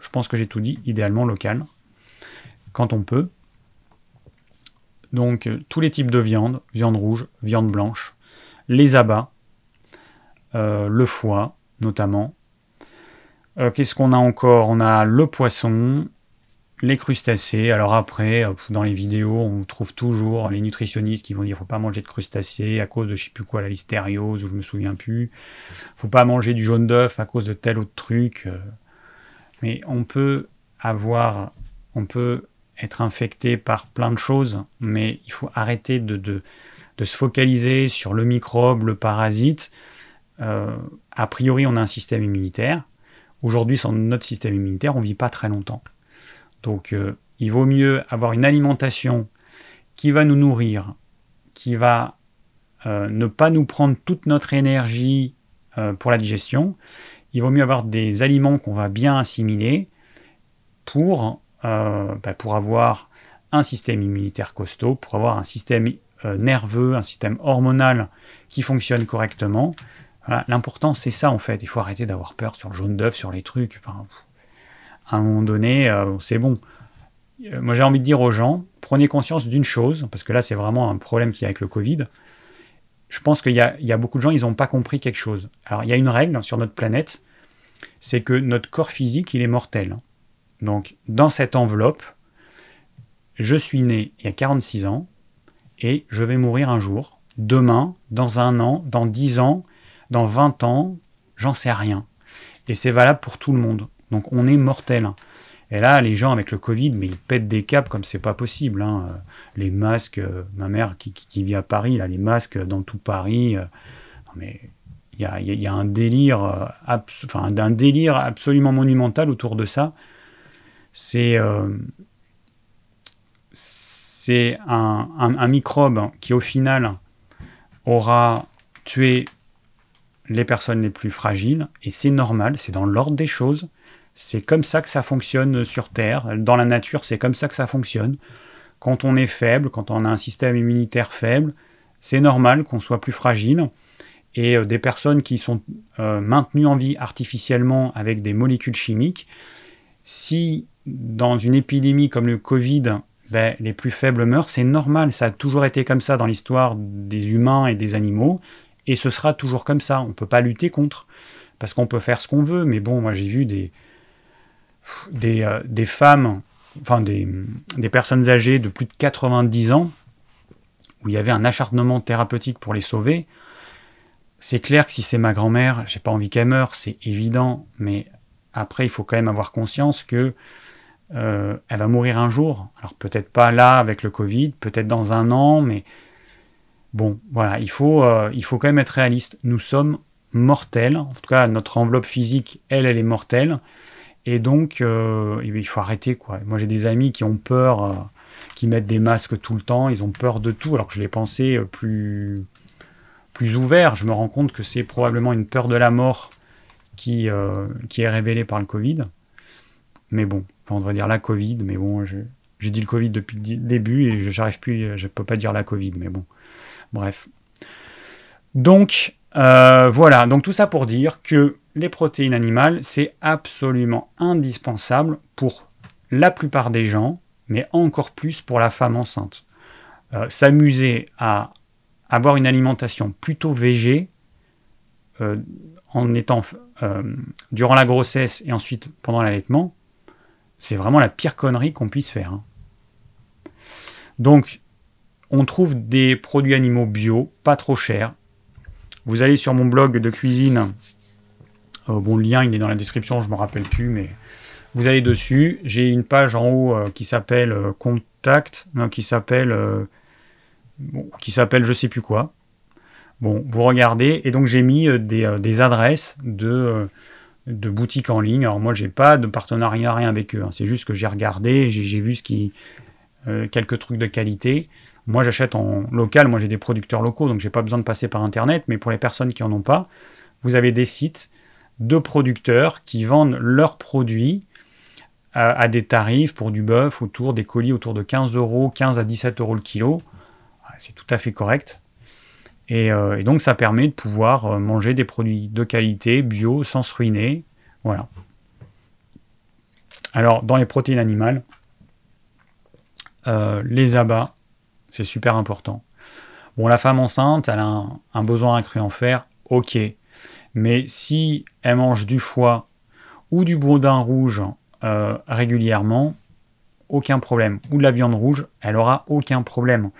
[SPEAKER 1] Je pense que j'ai tout dit, idéalement local, quand on peut. Donc euh, tous les types de viande, viande rouge, viande blanche, les abats, euh, le foie notamment. Euh, qu'est-ce qu'on a encore? On a le poisson, les crustacés. Alors après, dans les vidéos, on trouve toujours les nutritionnistes qui vont dire faut pas manger de crustacés à cause de je sais plus quoi, la listériose, ou je me souviens plus. Faut pas manger du jaune d'œuf à cause de tel autre truc. Mais on peut avoir, on peut être infecté par plein de choses, mais il faut arrêter de, se focaliser sur le microbe, le parasite. Euh, a priori, on a un système immunitaire. Aujourd'hui, sans notre système immunitaire, on vit pas très longtemps. Donc euh, il vaut mieux avoir une alimentation qui va nous nourrir, qui va euh, ne pas nous prendre toute notre énergie euh, pour la digestion, il vaut mieux avoir des aliments qu'on va bien assimiler pour, bah, avoir un système immunitaire costaud, pour avoir un système nerveux, un système hormonal qui fonctionne correctement. L'important, c'est ça en fait. Il faut arrêter d'avoir peur sur le jaune d'œuf, sur les trucs. À un moment donné, euh, c'est bon. moi, j'ai envie de dire aux gens, prenez conscience d'une chose, parce que là, c'est vraiment un problème qui est avec le Covid. Je pense qu'il y, y, a beaucoup de gens, ils n'ont pas compris quelque chose. Alors, il y a une règle sur notre planète, c'est que notre corps physique, il est mortel. Donc, dans cette enveloppe, je suis né il y a 46 ans et je vais mourir un jour, demain, dans un an, dans 10 ans, dans 20 ans, j'en sais rien. Et c'est valable pour tout le monde. Donc on est mortel. Et là, les gens avec le Covid, mais ils pètent des câbles comme c'est pas possible. Hein. Les masques, euh, ma mère qui, vit à Paris, les masques dans tout Paris. Euh, mais il y a, un délire, euh, absolument monumental autour de ça. C'est un, microbe qui au final aura tué les personnes les plus fragiles, et c'est normal, c'est dans l'ordre des choses, c'est comme ça que ça fonctionne sur Terre, dans la nature c'est comme ça que ça fonctionne. Quand on est faible, quand on a un système immunitaire faible, c'est normal qu'on soit plus fragile, et euh, des personnes qui sont euh, maintenues en vie artificiellement avec des molécules chimiques, si dans une épidémie comme le Covid, ben, les plus faibles meurent, c'est normal, ça a toujours été comme ça dans l'histoire des humains et des animaux, et ce sera toujours comme ça, on ne peut pas lutter contre, parce qu'on peut faire ce qu'on veut, mais bon, moi j'ai vu des, des, euh, des, femmes, enfin des, des personnes âgées de plus de 90 ans, où il y avait un acharnement thérapeutique pour les sauver, c'est clair que si c'est ma grand-mère, j'ai pas envie qu'elle meure, c'est évident, mais après il faut quand même avoir conscience que euh, elle va mourir un jour. Alors peut-être pas là avec le Covid, peut-être dans un an, mais bon, voilà, il faut, euh, il faut quand même être réaliste. Nous sommes mortels, en tout cas notre enveloppe physique, elle, elle est mortelle, et donc euh, il faut arrêter quoi. Moi j'ai des amis qui ont peur, qui mettent des masques tout le temps, ils ont peur de tout, alors que je l'ai pensé plus plus ouvert. Je me rends compte que c'est probablement une peur de la mort qui, qui est révélée par le Covid. Mais bon, on devrait dire la Covid, mais bon, j'ai dit le Covid depuis le début et je plus, je ne peux pas dire la Covid, mais bon, bref. Donc, euh, voilà, donc tout ça pour dire que les protéines animales, c'est absolument indispensable pour la plupart des gens, mais encore plus pour la femme enceinte. Euh, s'amuser à avoir une alimentation plutôt végé, euh, en étant durant la grossesse et ensuite pendant l'allaitement, c'est vraiment la pire connerie qu'on puisse faire. Hein. Donc, on trouve des produits animaux bio, pas trop chers. Vous allez sur mon blog de cuisine. Euh, bon, le lien, il est dans la description, je ne me rappelle plus, mais vous allez dessus. J'ai une page en haut euh, qui s'appelle euh, Contact, non, qui s'appelle. Bon, qui je sais plus quoi. Bon, vous regardez, et donc j'ai mis des, adresses de boutiques en ligne. Alors moi, j'ai pas de partenariat rien avec eux. Hein. C'est juste que j'ai regardé, j'ai vu ce qui quelques trucs de qualité. Moi, j'achète en local. Moi, j'ai des producteurs locaux, donc j'ai pas besoin de passer par internet. Mais pour les personnes qui en ont pas, vous avez des sites de producteurs qui vendent leurs produits à, des tarifs pour du bœuf autour des colis autour de 15 euros, 15 à 17 euros le kilo. C'est tout à fait correct. Euh, et, donc ça permet de pouvoir euh, manger des produits de qualité, bio, sans se ruiner. Voilà. Alors dans les protéines animales, euh, les abats, c'est super important. Bon, la femme enceinte, elle a un, besoin accru en fer, ok. Mais si elle mange du foie ou du boudin rouge régulièrement, aucun problème. Ou de la viande rouge, elle aura aucun problème.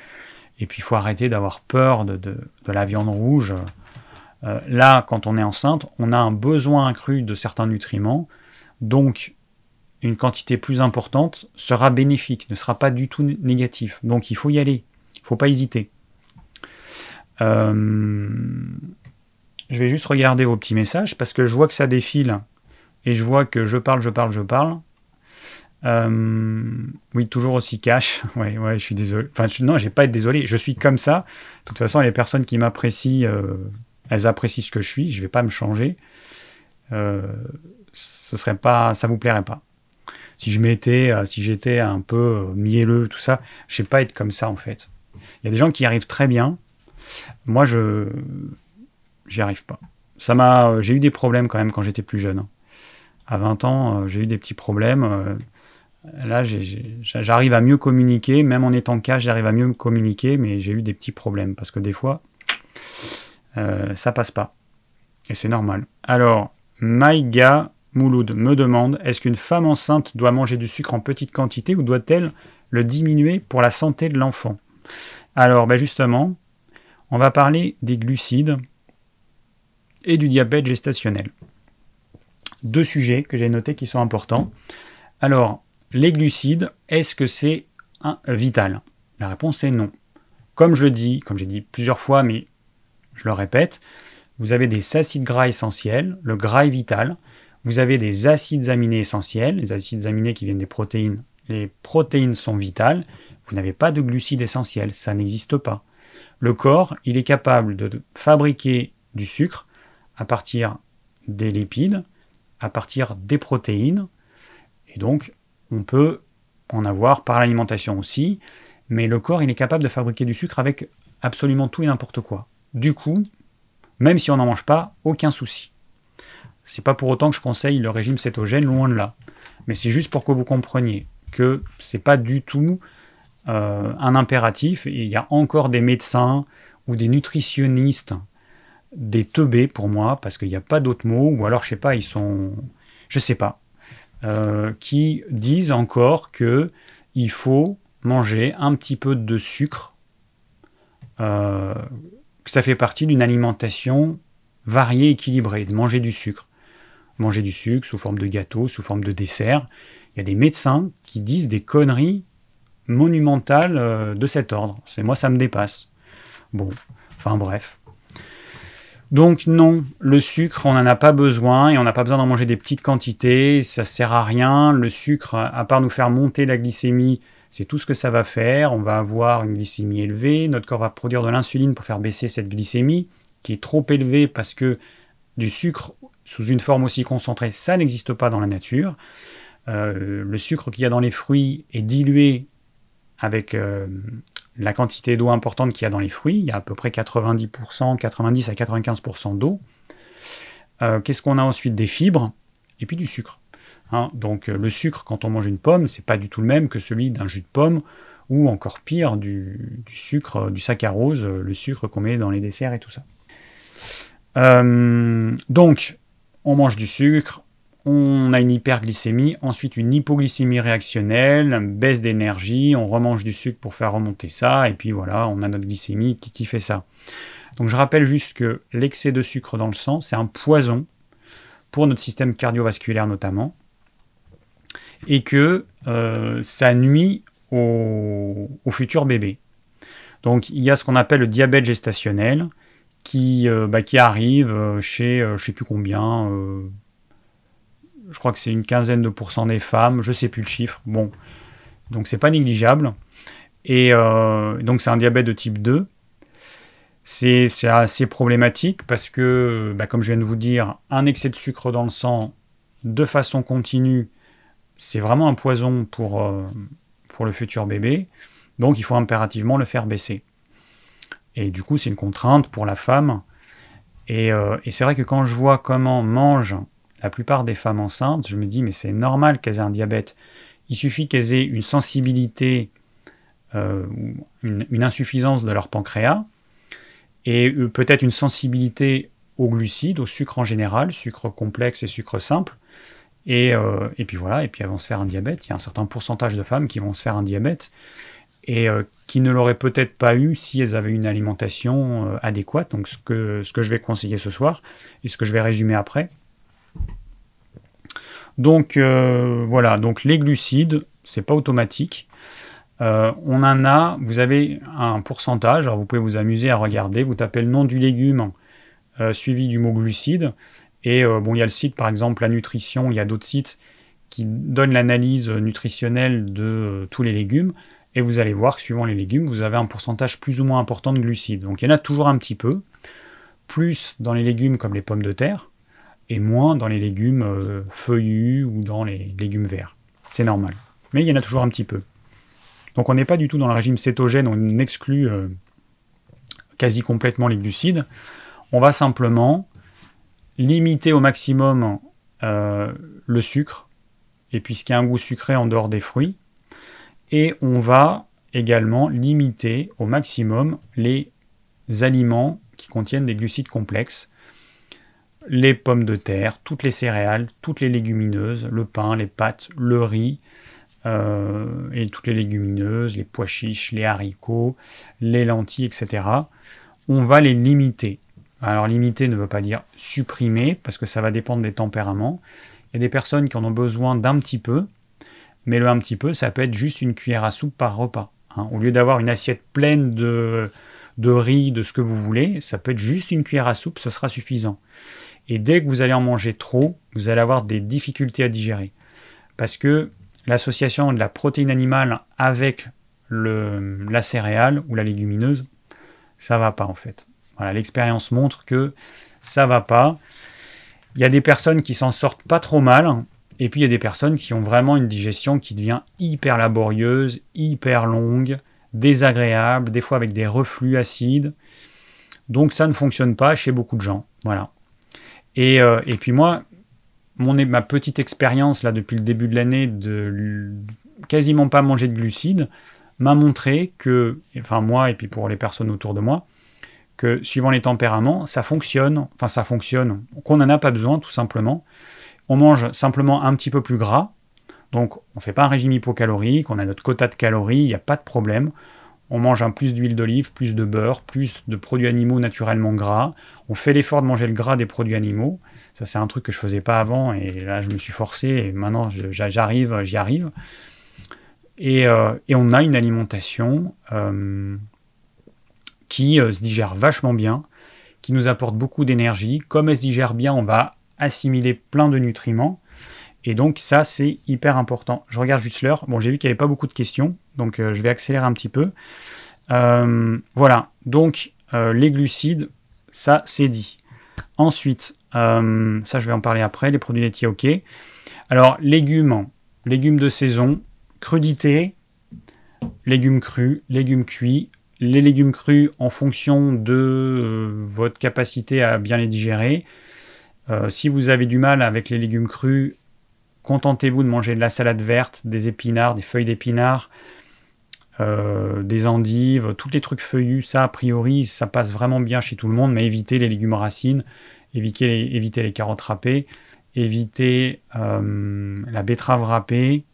[SPEAKER 1] Et puis il faut arrêter d'avoir peur de, la viande rouge. Euh, là, quand on est enceinte, on a un besoin accru de certains nutriments. Donc une quantité plus importante sera bénéfique, ne sera pas du tout négatif. Donc il faut y aller, il ne faut pas hésiter. Euh, je vais juste regarder vos petits messages parce que je vois que ça défile et je vois que je parle, je parle, je parle. Euh, oui, toujours aussi cash. [LAUGHS] ouais, ouais, je suis désolé. Enfin, je, non, j'ai pas être désolé. Je suis comme ça. De toute façon, les personnes qui m'apprécient, euh, elles apprécient ce que je suis. Je vais pas me changer. ce serait pas, ça vous plairait pas. Si je m'étais, si j'étais un peu mielleux, tout ça, je sais pas être comme ça en fait. Il y a des gens qui arrivent très bien. Moi, je, j'y arrive pas. Ça m'a, j'ai eu des problèmes quand même quand j'étais plus jeune. À 20 ans, j'ai eu des petits problèmes Là, j'arrive à mieux communiquer, même en étant cash, j'arrive à mieux communiquer, mais j'ai eu des petits problèmes parce que des fois, euh, ça passe pas. Et c'est normal. Alors, Maïga Mouloud me demande est-ce qu'une femme enceinte doit manger du sucre en petite quantité ou doit-elle le diminuer pour la santé de l'enfant? Alors, ben justement, on va parler des glucides et du diabète gestationnel. Deux sujets que j'ai notés qui sont importants. Alors, les glucides, est-ce que c'est vital? La réponse est non. Comme je dis, comme j'ai dit plusieurs fois, mais je le répète, vous avez des acides gras essentiels, le gras est vital. Vous avez des acides aminés essentiels, les acides aminés qui viennent des protéines. Les protéines sont vitales. Vous n'avez pas de glucides essentiels, ça n'existe pas. Le corps, il est capable de fabriquer du sucre à partir des lipides, à partir des protéines, et donc on peut en avoir par l'alimentation aussi, mais le corps il est capable de fabriquer du sucre avec absolument tout et n'importe quoi. Du coup, même si on n'en mange pas, aucun souci. C'est pas pour autant que je conseille le régime cétogène, loin de là. Mais c'est juste pour que vous compreniez que c'est pas du tout euh, un impératif. il y a encore des médecins ou des nutritionnistes, des teubés pour moi, parce qu'il n'y a pas d'autres mots, ou alors je sais pas, ils sont. Je sais pas. Euh, qui disent encore que il faut manger un petit peu de sucre, euh, que ça fait partie d'une alimentation variée, équilibrée, de manger du sucre. Manger du sucre sous forme de gâteau, sous forme de dessert. Il y a des médecins qui disent des conneries monumentales euh, de cet ordre. C'est moi, ça me dépasse. Bon, enfin bref. Donc non, le sucre, on n'en a pas besoin et on n'a pas besoin d'en manger des petites quantités, ça sert à rien. Le sucre, à part nous faire monter la glycémie, c'est tout ce que ça va faire. On va avoir une glycémie élevée, notre corps va produire de l'insuline pour faire baisser cette glycémie qui est trop élevée parce que du sucre sous une forme aussi concentrée, ça n'existe pas dans la nature. Euh, le sucre qu'il y a dans les fruits est dilué avec euh, la quantité d'eau importante qu'il y a dans les fruits, il y a à peu près 90%, 90 à 95% d'eau. Euh, qu'est-ce qu'on a ensuite? Des fibres et puis du sucre. Hein. donc le sucre, quand on mange une pomme, c'est pas du tout le même que celui d'un jus de pomme ou encore pire du, sucre, du saccharose, le sucre qu'on met dans les desserts et tout ça. Donc on mange du sucre, on a une hyperglycémie, ensuite une hypoglycémie réactionnelle, baisse d'énergie, on remange du sucre pour faire remonter ça, et puis voilà, on a notre glycémie qui, fait ça. Donc je rappelle juste que l'excès de sucre dans le sang, c'est un poison pour notre système cardiovasculaire notamment, et que euh, ça nuit au, futur bébé. Donc il y a ce qu'on appelle le diabète gestationnel, qui, euh, bah, qui arrive euh, chez je ne sais plus combien, je crois que c'est une quinzaine de pourcents des femmes, je sais plus le chiffre. Bon, donc c'est pas négligeable. Et euh, donc c'est un diabète de type 2. C'est assez problématique parce que, bah, comme je viens de vous dire, un excès de sucre dans le sang de façon continue, c'est vraiment un poison euh, pour le futur bébé. Donc il faut impérativement le faire baisser. Et du coup, c'est une contrainte pour la femme. Et, euh, et c'est vrai que quand je vois comment mange la plupart des femmes enceintes, je me dis, mais c'est normal qu'elles aient un diabète. Il suffit qu'elles aient une sensibilité, euh, une, insuffisance de leur pancréas, et euh, peut-être une sensibilité aux glucides, au sucre en général, sucre complexe et sucre simple. Euh, et, puis voilà, et puis elles vont se faire un diabète. Il y a un certain pourcentage de femmes qui vont se faire un diabète et qui ne l'auraient peut-être pas eu si elles avaient une alimentation adéquate. Donc ce que, ce que je vais conseiller ce soir et ce que je vais résumer après. Donc euh, voilà, donc les glucides, c'est pas automatique. Euh, on en a, vous avez un pourcentage, alors vous pouvez vous amuser à regarder, vous tapez le nom du légume euh, suivi du mot glucide, et bon, il y a le site par exemple La Nutrition, il y a d'autres sites qui donnent l'analyse nutritionnelle de tous les légumes, et vous allez voir que suivant les légumes, vous avez un pourcentage plus ou moins important de glucides. Donc il y en a toujours un petit peu, plus dans les légumes comme les pommes de terre, et moins dans les légumes euh, feuillus ou dans les légumes verts. C'est normal. Mais il y en a toujours un petit peu. Donc on n'est pas du tout dans le régime cétogène, on exclut euh, quasi complètement les glucides. On va simplement limiter au maximum euh, le sucre, et puis ce qui a un goût sucré en dehors des fruits. Et on va également limiter au maximum les aliments qui contiennent des glucides complexes. Les pommes de terre, toutes les céréales, toutes les légumineuses, le pain, les pâtes, le riz, euh, et toutes les légumineuses, les pois chiches, les haricots, les lentilles, etc. On va les limiter. Alors limiter ne veut pas dire supprimer, parce que ça va dépendre des tempéraments. Il y a des personnes qui en ont besoin d'un petit peu, mais le un petit peu, ça peut être juste une cuillère à soupe par repas. Hein. Au lieu d'avoir une assiette pleine de, de riz, de ce que vous voulez, ça peut être juste une cuillère à soupe, ce sera suffisant. Et dès que vous allez en manger trop, vous allez avoir des difficultés à digérer. Parce que l'association de la protéine animale avec le, la céréale ou la légumineuse, ça va pas en fait. Voilà, l'expérience montre que ça va pas. Il y a des personnes qui s'en sortent pas trop mal, et puis il y a des personnes qui ont vraiment une digestion qui devient hyper laborieuse, hyper longue, désagréable, des fois avec des reflux acides. Donc ça ne fonctionne pas chez beaucoup de gens. Voilà. Et, euh, puis moi, mon, ma petite expérience là depuis le début de l'année de quasiment pas manger de glucides m'a montré que, enfin moi et puis pour les personnes autour de moi, que suivant les tempéraments, ça fonctionne, enfin ça fonctionne, qu'on n'en a pas besoin tout simplement. On mange simplement un petit peu plus gras, donc on ne fait pas un régime hypocalorique, on a notre quota de calories, il n'y a pas de problème. On mange un plus d'huile d'olive, plus de beurre, plus de produits animaux naturellement gras. On fait l'effort de manger le gras des produits animaux. Ça, c'est un truc que je faisais pas avant et là, je me suis forcé et maintenant, j'arrive, j'y arrive. Et, euh, et, on a une alimentation euh, qui euh, se digère vachement bien, qui nous apporte beaucoup d'énergie. Comme elle se digère bien, on va assimiler plein de nutriments. Et donc ça, c'est hyper important. Je regarde juste l'heure. Bon, j'ai vu qu'il n'y avait pas beaucoup de questions, donc je vais accélérer un petit peu. voilà, donc les glucides, ça, c'est dit. Ensuite, euh, ça, je vais en parler après. Les produits laitiers, ok. Alors, légumes, légumes de saison, crudité, légumes crus, légumes cuits. Les légumes crus en fonction de euh, votre capacité à bien les digérer. Euh, si vous avez du mal avec les légumes crus, contentez-vous de manger de la salade verte, des épinards, des feuilles d'épinards, des endives, tous les trucs feuillus. Ça, a priori, ça passe vraiment bien chez tout le monde, mais évitez les légumes racines éviter les, carottes râpées, éviter euh, la betterave râpée,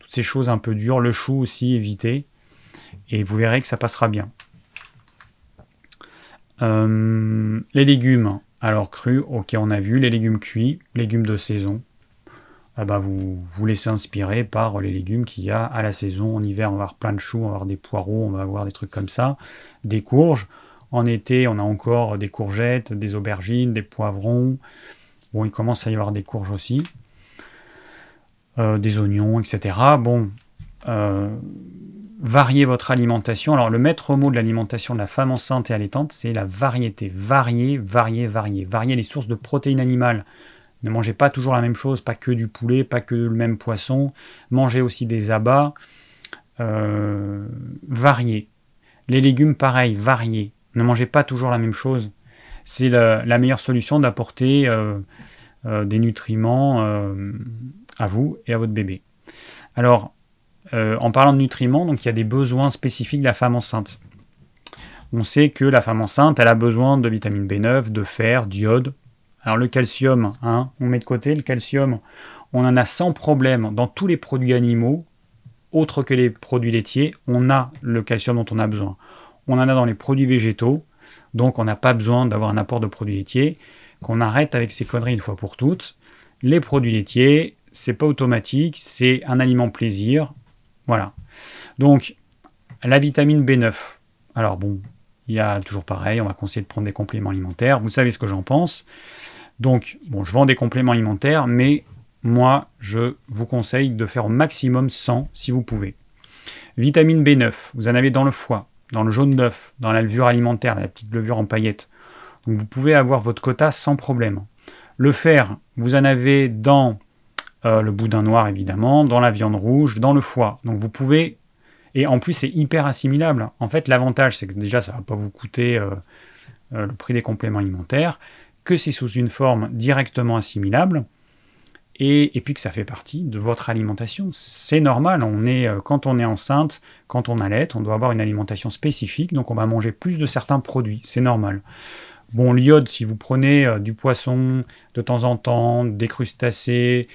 [SPEAKER 1] toutes ces choses un peu dures, le chou aussi, éviter, et vous verrez que ça passera bien. Euh, les légumes, alors crus, ok on a vu, les légumes cuits, légumes de saison, ah bah vous vous laissez inspirer par les légumes qu'il y a à la saison. En hiver, on va avoir plein de choux, on va avoir des poireaux, on va avoir des trucs comme ça, des courges. En été, on a encore des courgettes, des aubergines, des poivrons. Bon, il commence à y avoir des courges aussi. Euh, des oignons, etc. Bon, euh, variez votre alimentation. Alors, le maître mot de l'alimentation de la femme enceinte et allaitante, c'est la variété. Varier, varier, varier. Varier les sources de protéines animales. Ne mangez pas toujours la même chose, pas que du poulet, pas que le même poisson. Mangez aussi des abats. Euh, varier. Les légumes, pareil, varier. Ne mangez pas toujours la même chose. C'est la, meilleure solution d'apporter euh, euh, des nutriments euh, à vous et à votre bébé. Alors, en parlant de nutriments, donc il y a des besoins spécifiques de la femme enceinte. On sait que la femme enceinte, elle a besoin de vitamine B9, de fer, d'iode. Alors le calcium, hein, on met de côté le calcium, on en a sans problème dans tous les produits animaux, autres que les produits laitiers, on a le calcium dont on a besoin on en a dans les produits végétaux, donc on n'a pas besoin d'avoir un apport de produits laitiers, qu'on arrête avec ces conneries une fois pour toutes. Les produits laitiers, c'est pas automatique, c'est un aliment plaisir, voilà. Donc la vitamine B9. Alors bon, il y a toujours pareil, on va conseiller de prendre des compléments alimentaires, vous savez ce que j'en pense. Donc bon, je vends des compléments alimentaires, mais moi, je vous conseille de faire au maximum 100 si vous pouvez. Vitamine B9, vous en avez dans le foie, dans le jaune d'œuf, dans la levure alimentaire, la petite levure en paillettes. Donc vous pouvez avoir votre quota sans problème. Le fer, vous en avez dans euh, le boudin noir évidemment, dans la viande rouge, dans le foie. Donc vous pouvez et en plus c'est hyper assimilable. En fait, l'avantage c'est que déjà ça va pas vous coûter euh, euh, le prix des compléments alimentaires, que c'est sous une forme directement assimilable. Et, puis que ça fait partie de votre alimentation. C'est normal, quand on est enceinte, quand on allait, on doit avoir une alimentation spécifique, donc on va manger plus de certains produits, c'est normal. Bon, l'iode, si vous prenez du poisson de temps en temps, des crustacés,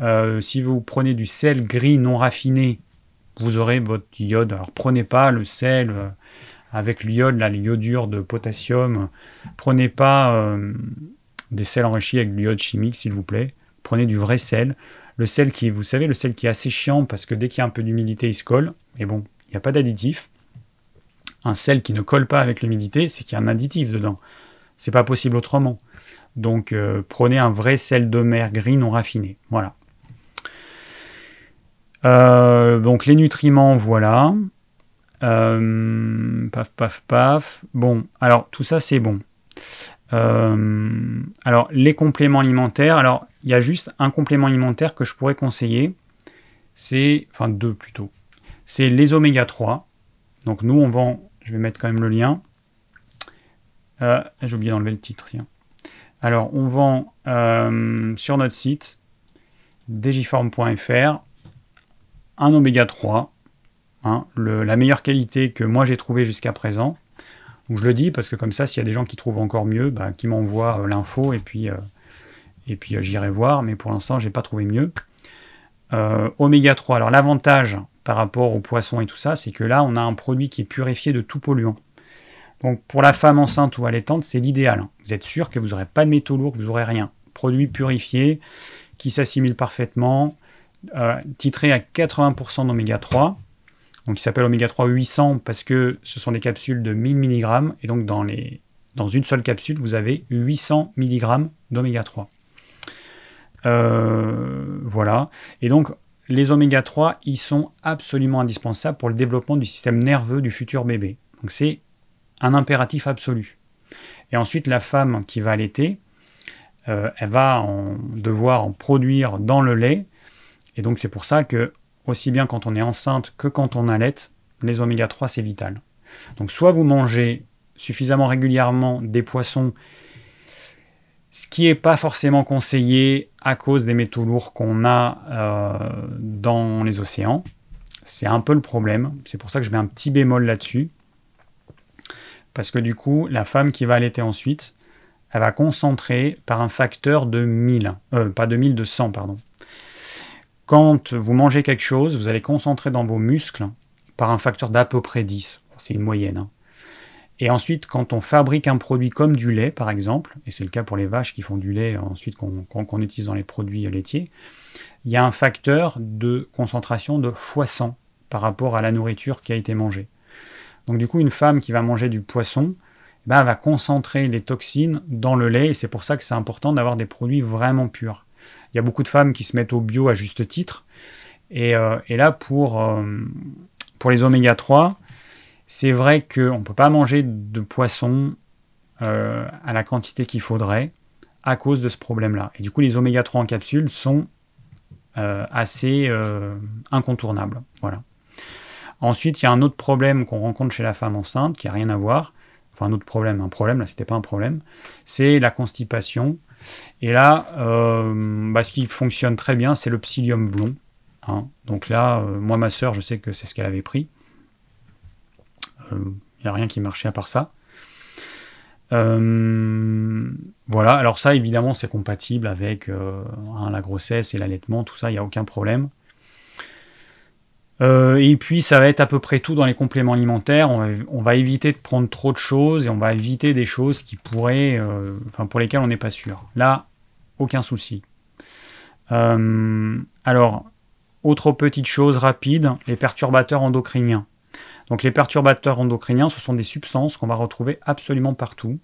[SPEAKER 1] euh, si vous prenez du sel gris non raffiné, vous aurez votre iode. Alors prenez pas le sel euh, avec l'iode, l'iodure de potassium. Prenez pas euh, des sels enrichis avec de l'iode chimique, s'il vous plaît. Prenez du vrai sel. Le sel qui, vous savez, le sel qui est assez chiant parce que dès qu'il y a un peu d'humidité, il se colle. Mais bon, il n'y a pas d'additif. Un sel qui ne colle pas avec l'humidité, c'est qu'il y a un additif dedans. C'est pas possible autrement. Donc prenez un vrai sel de mer gris non raffiné. Voilà. Euh, donc les nutriments, voilà. Euh, paf, paf, paf. Bon, alors tout ça c'est bon. Euh, alors les compléments alimentaires, alors il y a juste un complément alimentaire que je pourrais conseiller. C'est, enfin deux plutôt. C'est les oméga 3. Donc nous on vend, je vais mettre quand même le lien. J'ai oublié d'enlever le titre. Alors on vend sur notre site digiform.fr un oméga 3, hein, la meilleure qualité que moi j'ai trouvé jusqu'à présent. Donc je le dis parce que comme ça, s'il y a des gens qui trouvent encore mieux, bah, qui m'envoient euh, l'info et puis, euh, et puis euh, j'irai voir, mais pour l'instant, j'ai pas trouvé mieux. oméga 3, alors l'avantage par rapport aux poissons et tout ça, c'est que là, on a un produit qui est purifié de tout polluant. Donc pour la femme enceinte ou allaitante, c'est l'idéal. Vous êtes sûr que vous n'aurez pas de métaux lourds, que vous n'aurez rien. Produit purifié, qui s'assimile parfaitement, euh, titré à 80% d'oméga 3. Donc il s'appelle oméga 3 800 parce que ce sont des capsules de 1000 mg et donc dans, les, dans une seule capsule vous avez 800 mg d'oméga 3. Euh, voilà. Et donc les oméga 3 ils sont absolument indispensables pour le développement du système nerveux du futur bébé. Donc c'est un impératif absolu. Et ensuite la femme qui va allaiter, euh, elle va devoir en produire dans le lait et donc c'est pour ça que, aussi bien quand on est enceinte que quand on allait, les oméga 3 c'est vital. Donc soit vous mangez suffisamment régulièrement des poissons, ce qui n'est pas forcément conseillé à cause des métaux lourds qu'on a euh, dans les océans. C'est un peu le problème. C'est pour ça que je mets un petit bémol là-dessus. Parce que du coup, la femme qui va allaiter ensuite, elle va concentrer par un facteur de 1000, euh, pas de 1000, de 100, pardon. Quand vous mangez quelque chose, vous allez concentrer dans vos muscles par un facteur d'à peu près 10. C'est une moyenne. Hein. Et ensuite, quand on fabrique un produit comme du lait, par exemple, et c'est le cas pour les vaches qui font du lait ensuite qu'on utilise dans les produits laitiers, il y a un facteur de concentration de x100 par rapport à la nourriture qui a été mangée. Donc du coup, une femme qui va manger du poisson, eh ben, va concentrer les toxines dans le lait, et c'est pour ça que c'est important d'avoir des produits vraiment purs. Il y a beaucoup de femmes qui se mettent au bio à juste titre. Et, euh, là, pour, euh, pour les oméga 3, c'est vrai qu'on ne peut pas manger de poisson euh, à la quantité qu'il faudrait à cause de ce problème-là. Et du coup, les oméga 3 en capsule sont assez incontournables. Voilà. Ensuite, il y a un autre problème qu'on rencontre chez la femme enceinte qui n'a rien à voir. Enfin, un autre problème, un problème, là, c'était pas un problème. C'est la constipation. Et là, euh, bah, ce qui fonctionne très bien, c'est le psyllium blond. Hein. Donc là, euh, moi, ma soeur, je sais que c'est ce qu'elle avait pris. Il euh, n'y a rien qui marchait à part ça. voilà, alors ça, évidemment, c'est compatible avec hein, la grossesse et l'allaitement, tout ça, il n'y a aucun problème. Euh, et puis ça va être à peu près tout dans les compléments alimentaires. On va, éviter de prendre trop de choses et on va éviter des choses qui pourraient, euh, enfin pour lesquelles on n'est pas sûr. Là, aucun souci. Euh, alors, autre petite chose rapide, les perturbateurs endocriniens. Donc les perturbateurs endocriniens, ce sont des substances qu'on va retrouver absolument partout.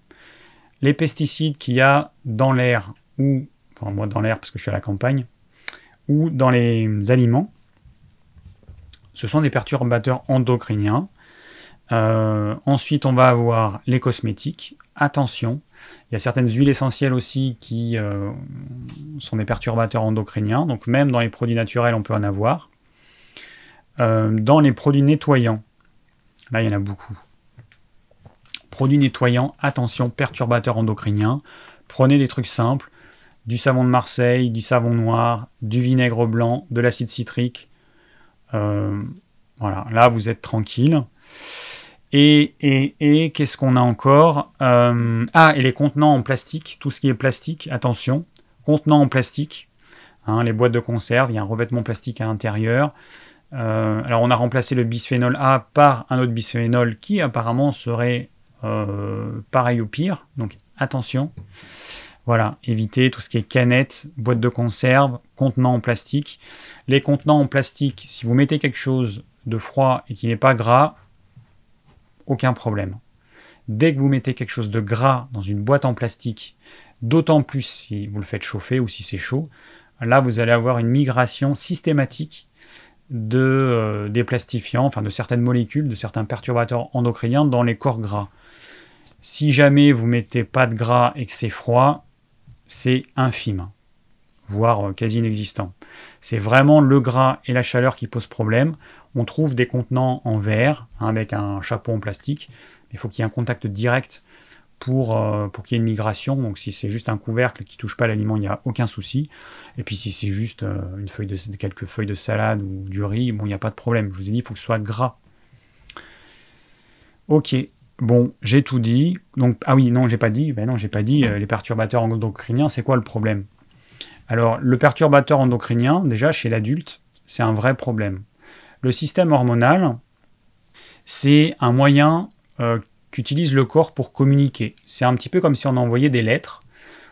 [SPEAKER 1] Les pesticides qu'il y a dans l'air ou, enfin moi dans l'air parce que je suis à la campagne, ou dans les aliments, ce sont des perturbateurs endocriniens. Euh, ensuite, on va avoir les cosmétiques. Attention, il y a certaines huiles essentielles aussi qui euh, sont des perturbateurs endocriniens. Donc même dans les produits naturels, on peut en avoir. Euh, dans les produits nettoyants, là, il y en a beaucoup. Produits nettoyants, attention, perturbateurs endocriniens. Prenez des trucs simples. Du savon de Marseille, du savon noir, du vinaigre blanc, de l'acide citrique. Voilà, là vous êtes tranquille. Et, et, et qu'est-ce qu'on a encore euh, Ah, et les contenants en plastique, tout ce qui est plastique, attention, contenants en plastique, hein, les boîtes de conserve, il y a un revêtement plastique à l'intérieur. Euh, alors on a remplacé le bisphénol A par un autre bisphénol qui apparemment serait euh, pareil ou pire, donc attention. Voilà, évitez tout ce qui est canettes, boîtes de conserve, contenants en plastique. Les contenants en plastique, si vous mettez quelque chose de froid et qui n'est pas gras, aucun problème. Dès que vous mettez quelque chose de gras dans une boîte en plastique, d'autant plus si vous le faites chauffer ou si c'est chaud, là vous allez avoir une migration systématique de, euh, des plastifiants, enfin de certaines molécules, de certains perturbateurs endocriniens dans les corps gras. Si jamais vous mettez pas de gras et que c'est froid, c'est infime, voire euh, quasi inexistant. C'est vraiment le gras et la chaleur qui posent problème on trouve des contenants en verre hein, avec un chapeau en plastique. Il faut qu'il y ait un contact direct pour, euh, pour qu'il y ait une migration. Donc si c'est juste un couvercle qui touche pas l'aliment, il n'y a aucun souci. Et puis si c'est juste euh, une feuille de, quelques feuilles de salade ou du riz, bon, il n'y a pas de problème. Je vous ai dit, il faut que ce soit gras. Ok, bon, j'ai tout dit. Donc, ah oui, non, j'ai pas dit. Ben non, j'ai pas dit. Euh, les perturbateurs endocriniens, c'est quoi le problème? Alors, le perturbateur endocrinien, déjà chez l'adulte, c'est un vrai problème. Le système hormonal, c'est un moyen euh, qu'utilise le corps pour communiquer. C'est un petit peu comme si on envoyait des lettres.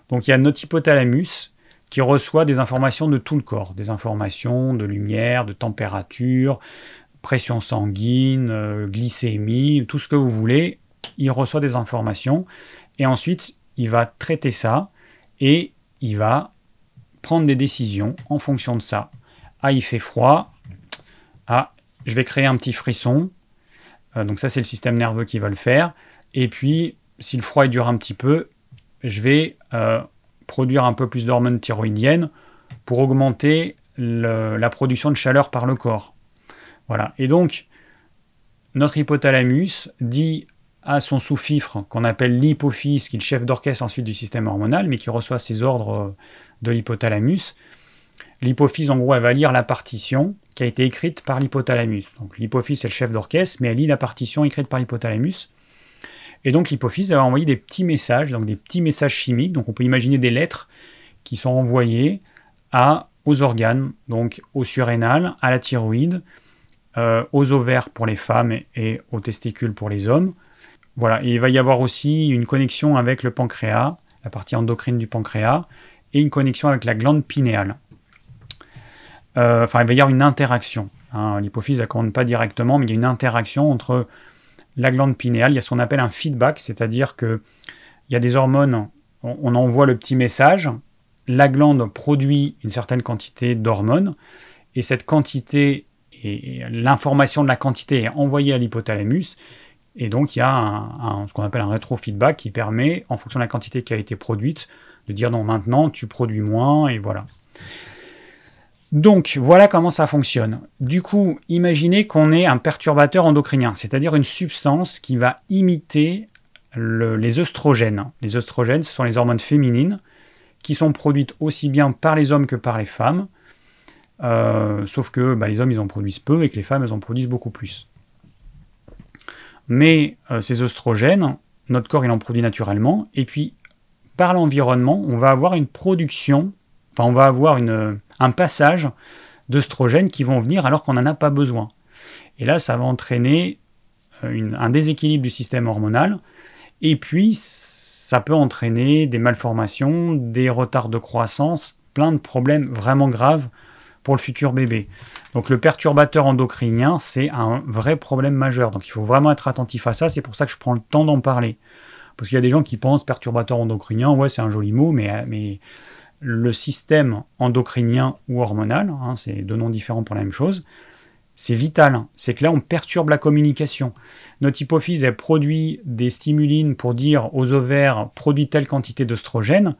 [SPEAKER 1] Donc il y a notre hypothalamus qui reçoit des informations de tout le corps, des informations de lumière, de température, pression sanguine, euh, glycémie, tout ce que vous voulez. Il reçoit des informations et ensuite il va traiter ça et il va prendre des décisions en fonction de ça. Ah, il fait froid, ah, je vais créer un petit frisson. Euh, donc ça, c'est le système nerveux qui va le faire. Et puis, si le froid dure un petit peu, je vais euh, produire un peu plus d'hormones thyroïdiennes pour augmenter la production de chaleur par le corps. Voilà. Et donc, notre hypothalamus dit à son sous-fifre, qu'on appelle l'hypophyse, qui est le chef d'orchestre ensuite du système hormonal, mais qui reçoit ses ordres euh, de l'hypothalamus, L'hypophyse, en gros, elle va lire la partition qui a été écrite par l'hypothalamus. Donc l'hypophyse, c'est le chef d'orchestre, mais elle lit la partition écrite par l'hypothalamus. Et donc l'hypophyse, va envoyer des petits messages, donc des petits messages chimiques. Donc on peut imaginer des lettres qui sont envoyées aux organes, donc aux surrénales, à la thyroïde, euh, aux ovaires pour les femmes et, aux testicules pour les hommes. Voilà, il va y avoir aussi une connexion avec le pancréas, la partie endocrine du pancréas, et une connexion avec la glande pinéale. Euh, enfin, il va y avoir une interaction. Hein. L'hypophyse, ne pas directement, mais il y a une interaction entre la glande pinéale. Il y a ce qu'on appelle un feedback, c'est-à-dire qu'il y a des hormones, on, envoie le petit message, la glande produit une certaine quantité d'hormones, et cette quantité, et, l'information de la quantité est envoyée à l'hypothalamus, et donc il y a ce qu'on appelle un rétrofeedback qui permet, en fonction de la quantité qui a été produite, de dire non, maintenant tu produis moins, et voilà. Donc voilà comment ça fonctionne. Du coup, imaginez qu'on ait un perturbateur endocrinien, c'est-à-dire une substance qui va imiter les œstrogènes. Les œstrogènes, ce sont les hormones féminines qui sont produites aussi bien par les hommes que par les femmes, euh, sauf que bah, les hommes ils en produisent peu et que les femmes elles en produisent beaucoup plus. Mais euh, ces œstrogènes, notre corps il en produit naturellement, et puis par l'environnement, on va avoir une production, enfin on va avoir une, un passage d'œstrogènes qui vont venir alors qu'on n'en a pas besoin. Et là, ça va entraîner euh, un déséquilibre du système hormonal, et puis ça peut entraîner des malformations, des retards de croissance, plein de problèmes vraiment graves pour le futur bébé. Donc le perturbateur endocrinien, c'est un vrai problème majeur. Donc il faut vraiment être attentif à ça, c'est pour ça que je prends le temps d'en parler. Parce qu'il y a des gens qui pensent perturbateur endocrinien, ouais c'est un joli mot, mais, mais le système endocrinien ou hormonal, hein, c'est deux noms différents pour la même chose, c'est vital. C'est que là, on perturbe la communication. Notre hypophyse, elle produit des stimulines pour dire aux ovaires, produit telle quantité d'œstrogène.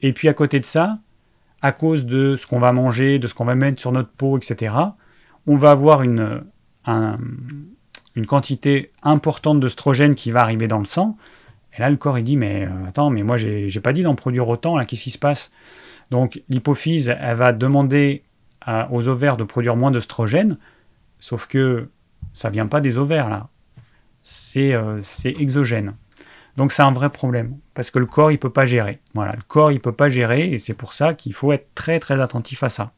[SPEAKER 1] Et puis à côté de ça, à cause de ce qu'on va manger, de ce qu'on va mettre sur notre peau, etc., on va avoir une, quantité importante d'œstrogène qui va arriver dans le sang. Et là, le corps, il dit, mais euh, attends, mais moi, j'ai pas dit d'en produire autant, là, qu'est-ce qui se passe? Donc, l'hypophyse, elle va demander aux ovaires de produire moins d'œstrogène, sauf que ça vient pas des ovaires, là. Euh, c'est exogène. Donc, c'est un vrai problème, parce que le corps, il peut pas gérer. Voilà, le corps, il peut pas gérer, et c'est pour ça qu'il faut être très, très attentif à ça.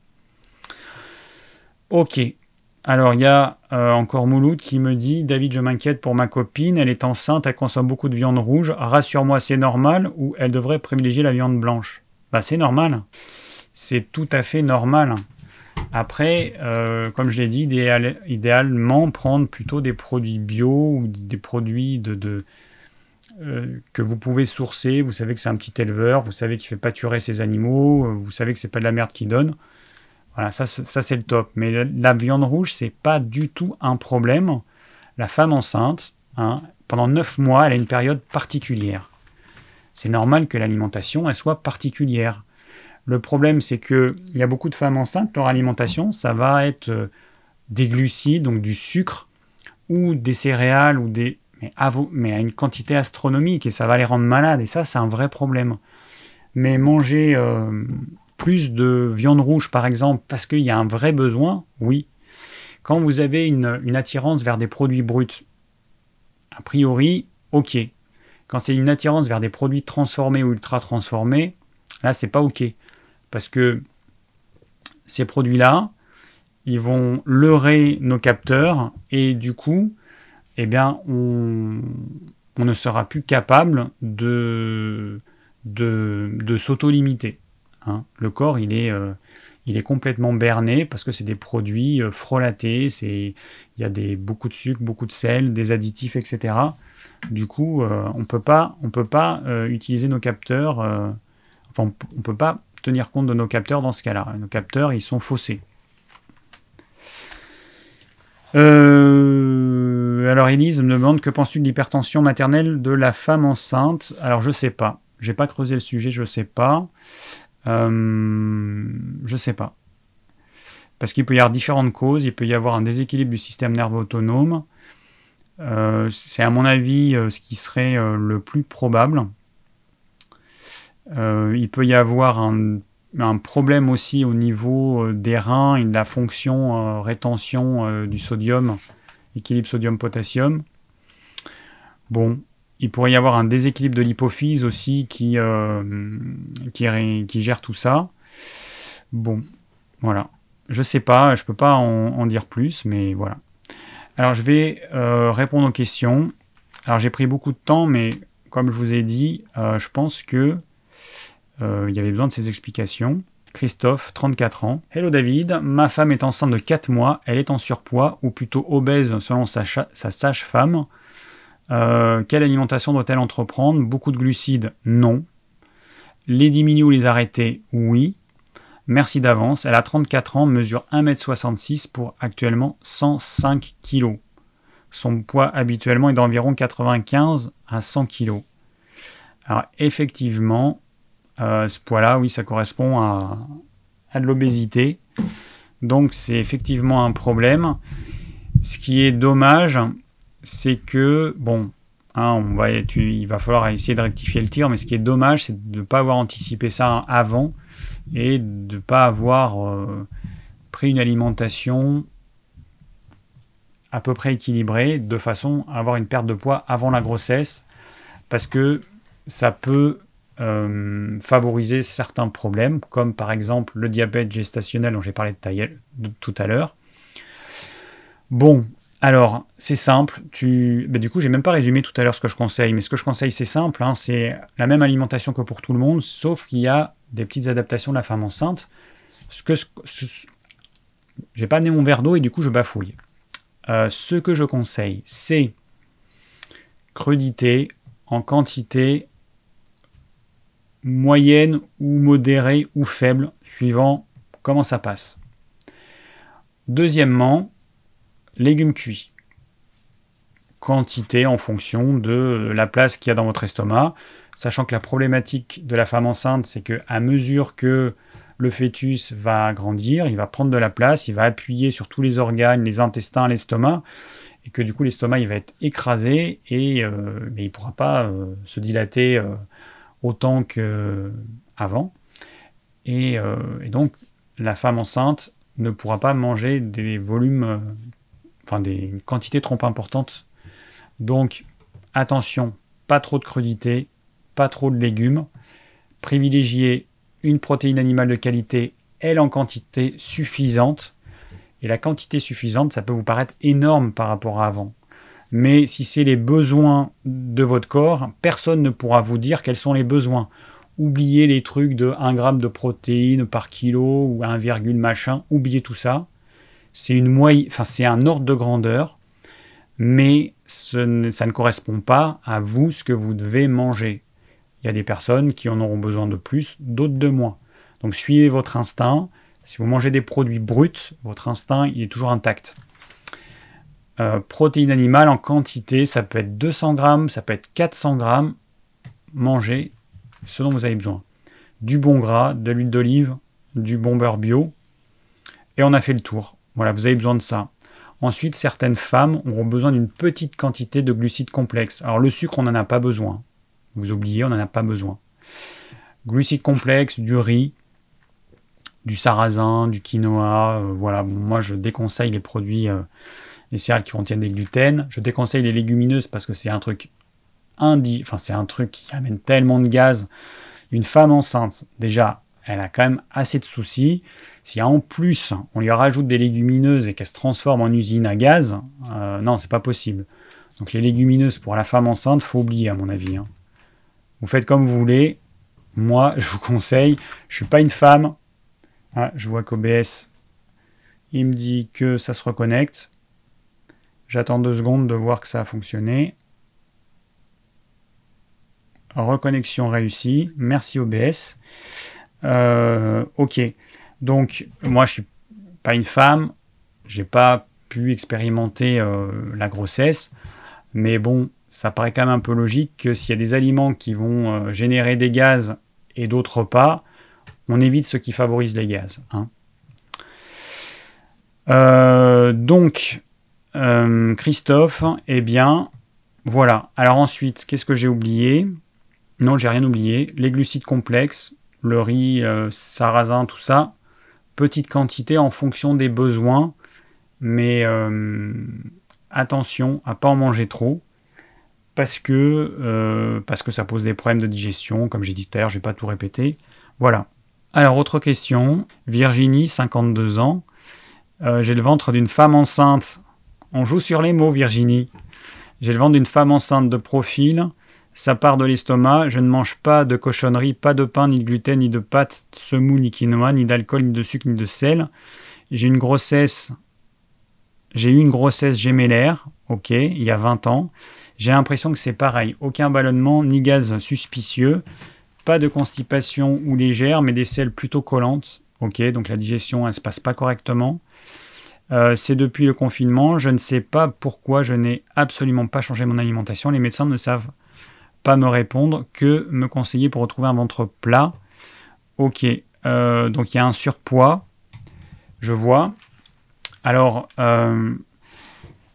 [SPEAKER 1] Ok, alors, il y a euh, encore Mouloud qui me dit David, je m'inquiète pour ma copine, elle est enceinte, elle consomme beaucoup de viande rouge. Rassure-moi, c'est normal ou elle devrait privilégier la viande blanche? Bah, c'est normal. C'est tout à fait normal. Après, euh, comme je l'ai dit, idéalement prendre plutôt des produits bio ou des produits de, euh, que vous pouvez sourcer. Vous savez que c'est un petit éleveur, vous savez qu'il fait pâturer ses animaux, vous savez que c'est pas de la merde qu'il donne. Voilà, ça, ça c'est le top. Mais la, viande rouge, c'est pas du tout un problème. La femme enceinte, hein, pendant 9 mois, elle a une période particulière. C'est normal que l'alimentation, elle soit particulière. Le problème, c'est qu'il y a beaucoup de femmes enceintes, leur alimentation, ça va être euh, des glucides, donc du sucre, ou des céréales, ou des... Mais à, mais à une quantité astronomique, et ça va les rendre malades, et ça, c'est un vrai problème. Mais manger... Euh, plus de viande rouge, par exemple, parce qu'il y a un vrai besoin, oui. Quand vous avez une, attirance vers des produits bruts, a priori, ok. Quand c'est une attirance vers des produits transformés ou ultra transformés, là, c'est pas ok. Parce que ces produits-là, ils vont leurrer nos capteurs et du coup, eh bien, on, ne sera plus capable de, de, s'auto-limiter. Hein. Le corps, il est, euh, il est complètement berné parce que c'est des produits euh, frelatés, il y a des, beaucoup de sucre, beaucoup de sel, des additifs, etc. Du coup, euh, on peut pas, peut pas utiliser nos capteurs, enfin, on peut pas tenir compte de nos capteurs dans ce cas-là. Nos capteurs, ils sont faussés. Alors Elise me demande que penses-tu de l'hypertension maternelle de la femme enceinte? Alors je sais pas. J'ai pas creusé le sujet, je sais pas. Euh, je sais pas. Parce qu'il peut y avoir différentes causes. Il peut y avoir un déséquilibre du système nerveux autonome. Euh, c'est à mon avis euh, ce qui serait le plus probable. il peut y avoir un, problème aussi au niveau des reins et de la fonction rétention du sodium, équilibre sodium-potassium. Bon, il pourrait y avoir un déséquilibre de l'hypophyse aussi qui, euh, qui, gère tout ça. Bon, voilà. Je sais pas, je peux pas en, dire plus, mais voilà. Alors je vais euh, répondre aux questions. Alors j'ai pris beaucoup de temps, mais comme je vous ai dit, euh, je pense que il y avait besoin de ces explications. Christophe, 34 ans. Hello David, ma femme est enceinte de 4 mois, elle est en surpoids, ou plutôt obèse selon sa, sa sage-femme. Euh, quelle alimentation doit-elle entreprendre? Beaucoup de glucides Non. Les diminuer ou les arrêter? Oui. Merci d'avance. Elle a 34 ans, mesure 1m66 pour actuellement 105 kg. Son poids habituellement est d'environ 95 à 100 kg. Alors effectivement, euh, ce poids-là, oui, ça correspond à, de l'obésité. Donc c'est effectivement un problème. Ce qui est dommage, c'est que, bon, hein, on va, il va falloir essayer de rectifier le tir, mais ce qui est dommage, c'est de ne pas avoir anticipé ça avant et de ne pas avoir euh, pris une alimentation à peu près équilibrée de façon à avoir une perte de poids avant la grossesse, parce que ça peut euh, favoriser certains problèmes, comme par exemple le diabète gestationnel dont j'ai parlé de tout à l'heure. Bon, alors, c'est simple. Bah, du coup, j'ai même pas résumé tout à l'heure ce que je conseille, mais ce que je conseille, c'est simple. Hein, c'est la même alimentation que pour tout le monde, sauf qu'il y a des petites adaptations de la femme enceinte. Ce que j'ai pas amené mon verre d'eau et du coup, je bafouille. Euh, ce que je conseille, c'est crudité en quantité moyenne ou modérée ou faible, suivant comment ça passe. Deuxièmement, légumes cuits. Quantité en fonction de la place qu'il y a dans votre estomac, sachant que la problématique de la femme enceinte, c'est que à mesure que le fœtus va grandir, il va prendre de la place, il va appuyer sur tous les organes, les intestins, l'estomac, et que du coup l'estomac il va être écrasé et euh, il ne pourra pas euh, se dilater euh, autant qu'avant. Et, et, donc la femme enceinte ne pourra pas manger des volumes, enfin des quantités trop importantes. Donc attention, pas trop de crudité, pas trop de légumes, privilégier une protéine animale de qualité, elle en quantité suffisante. Et la quantité suffisante, ça peut vous paraître énorme par rapport à avant. Mais si c'est les besoins de votre corps, personne ne pourra vous dire quels sont les besoins. Oubliez les trucs de 1 g de protéines par kilo ou 1, machin, oubliez tout ça. C'est une moyenne, enfin c'est un ordre de grandeur, mais ça ne correspond pas à vous ce que vous devez manger. Il y a des personnes qui en auront besoin de plus, d'autres de moins. Donc suivez votre instinct. Si vous mangez des produits bruts, votre instinct il est toujours intact. Euh, protéines animales en quantité, ça peut être 200 grammes, ça peut être 400 grammes. Mangez ce dont vous avez besoin. Du bon gras, de l'huile d'olive, du bon beurre bio. Et on a fait le tour. Voilà, vous avez besoin de ça. Ensuite, certaines femmes auront besoin d'une petite quantité de glucides complexes. Alors le sucre, on n'en a pas besoin. Vous oubliez, on n'en a pas besoin. Glucides complexes, du riz, du sarrasin, du quinoa. Euh, voilà, moi je déconseille les produits, euh, les céréales qui contiennent des gluten. Je déconseille les légumineuses parce que c'est un truc indi, enfin c'est un truc qui amène tellement de gaz. Une femme enceinte, déjà, elle a quand même assez de soucis. Si en plus on lui rajoute des légumineuses et qu'elle se transforme en usine à gaz, euh, non, c'est pas possible. Donc les légumineuses pour la femme enceinte, faut oublier à mon avis. Hein. Vous faites comme vous voulez. Moi, [LAUGHS] je vous conseille, je suis pas une femme. Ah, je vois qu'OBS, il me dit que ça se reconnecte. J'attends deux secondes de voir que ça a fonctionné. Reconnexion réussie. Merci OBS. Euh, ok. Donc, moi, je suis pas une femme. J'ai pas pu expérimenter euh, la grossesse. Mais bon, ça paraît quand même un peu logique que s'il y a des aliments qui vont euh, générer des gaz et d'autres pas, on évite ceux qui favorisent les gaz. Hein. Donc, euh, Christophe, eh bien, voilà. Alors ensuite, qu'est-ce que j'ai oublié? Non, j'ai rien oublié. Les glucides complexes, le riz, sarrasin, tout ça, petite quantité en fonction des besoins, mais attention à pas en manger trop parce que, euh, parce que ça pose des problèmes de digestion, comme j'ai dit tout à l'heure, je ne vais pas tout répéter. Voilà. Alors, autre question. Virginie, 52 ans. Euh, j'ai le ventre d'une femme enceinte. On joue sur les mots, Virginie. J'ai le ventre d'une femme enceinte de profil. Ça part de l'estomac. Je ne mange pas de cochonnerie, pas de pain, ni de gluten, ni de pâtes, semoule, ni quinoa, ni d'alcool, ni de sucre, ni de sel. J'ai une grossesse. J'ai eu une grossesse gémellaire, ok, il y a 20 ans. J'ai l'impression que c'est pareil. Aucun ballonnement ni gaz suspicieux. Pas de constipation ou légère, mais des selles plutôt collantes. Ok, donc la digestion, elle se passe pas correctement. Euh, c'est depuis le confinement. Je ne sais pas pourquoi je n'ai absolument pas changé mon alimentation. Les médecins ne savent pas me répondre. Que me conseiller pour retrouver un ventre plat Ok, euh, donc il y a un surpoids. Je vois. Alors, euh,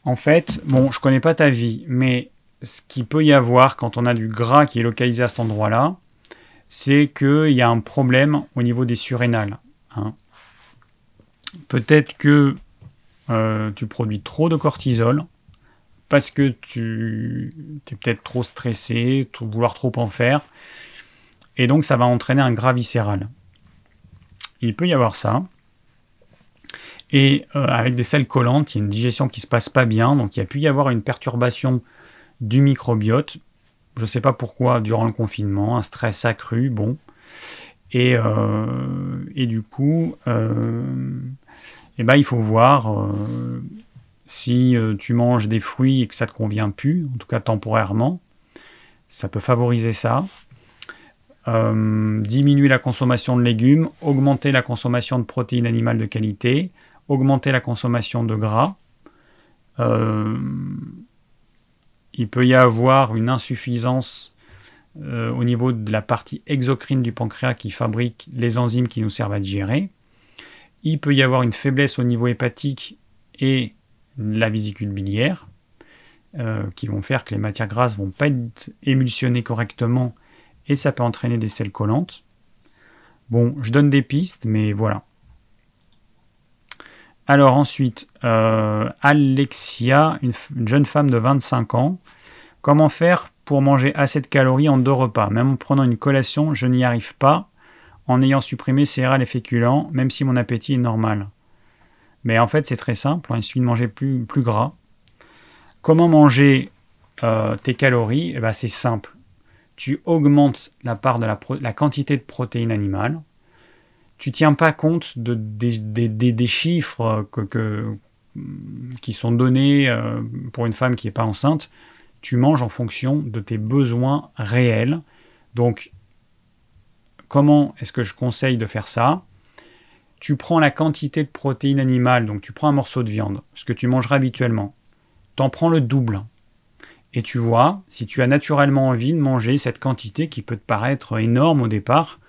[SPEAKER 1] en fait, bon, je connais pas ta vie, mais ce qu'il peut y avoir quand on a du gras qui est localisé à cet endroit-là, c'est qu'il y a un problème au niveau des surrénales. Hein. Peut-être que euh, tu produis trop de cortisol parce que tu es peut-être trop stressé, vouloir trop en faire, et donc ça va entraîner un gras viscéral. Il peut y avoir ça. Et euh, avec des selles collantes, il y a une digestion qui ne se passe pas bien, donc il y a pu y avoir une perturbation du microbiote. Je ne sais pas pourquoi durant le confinement, un stress accru, bon. Et, euh, du coup, eh ben, il faut voir si tu manges des fruits et que ça ne te convient plus, en tout cas temporairement. Ça peut favoriser ça. diminuer la consommation de légumes, augmenter la consommation de protéines animales de qualité, augmenter la consommation de gras. euh, il peut y avoir une insuffisance euh, au niveau de la partie exocrine du pancréas qui fabrique les enzymes qui nous servent à digérer. Il peut y avoir une faiblesse au niveau hépatique et la vésicule biliaire, euh, qui vont faire que les matières grasses vont pas être émulsionnées correctement et ça peut entraîner des selles collantes. Bon, je donne des pistes, mais voilà. Alors ensuite, euh, Alexia, une, jeune femme de 25 ans. Comment faire pour manger assez de calories en deux repas? Même en prenant une collation, je n'y arrive pas en ayant supprimé céréales et féculents, même si mon appétit est normal. Mais en fait, c'est très simple, hein, il suffit de manger plus, plus gras. Comment manger euh, tes calories? Eh ben, C'est simple. Tu augmentes la part de la, quantité de protéines animales tu tiens pas compte de, des, chiffres que, qui sont donnés euh, pour une femme qui n'est pas enceinte. Tu manges en fonction de tes besoins réels. Donc, comment est-ce que je conseille de faire ça Tu prends la quantité de protéines animales, donc tu prends un morceau de viande, ce que tu mangeras habituellement. Tu en prends le double. Et tu vois si tu as naturellement envie de manger cette quantité qui peut te paraître énorme au départ,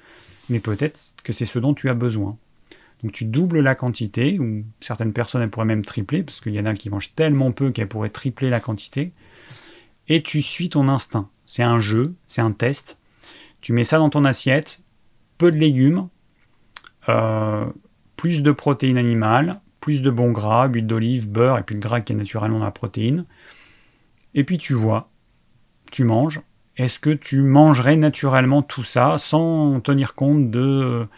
[SPEAKER 1] mais peut-être que c'est ce dont tu as besoin. Donc tu doubles la quantité, ou certaines personnes elles pourraient même tripler, parce qu'il y en a qui mangent tellement peu qu'elles pourraient tripler la quantité, et tu suis ton instinct. C'est un jeu, c'est un test. Tu mets ça dans ton assiette, peu de légumes, euh, plus de protéines animales, plus de bons gras, huile d'olive, beurre, et puis le gras qui est naturellement dans la protéine. Et puis tu vois, tu manges, est-ce que tu mangerais naturellement tout ça sans tenir compte de,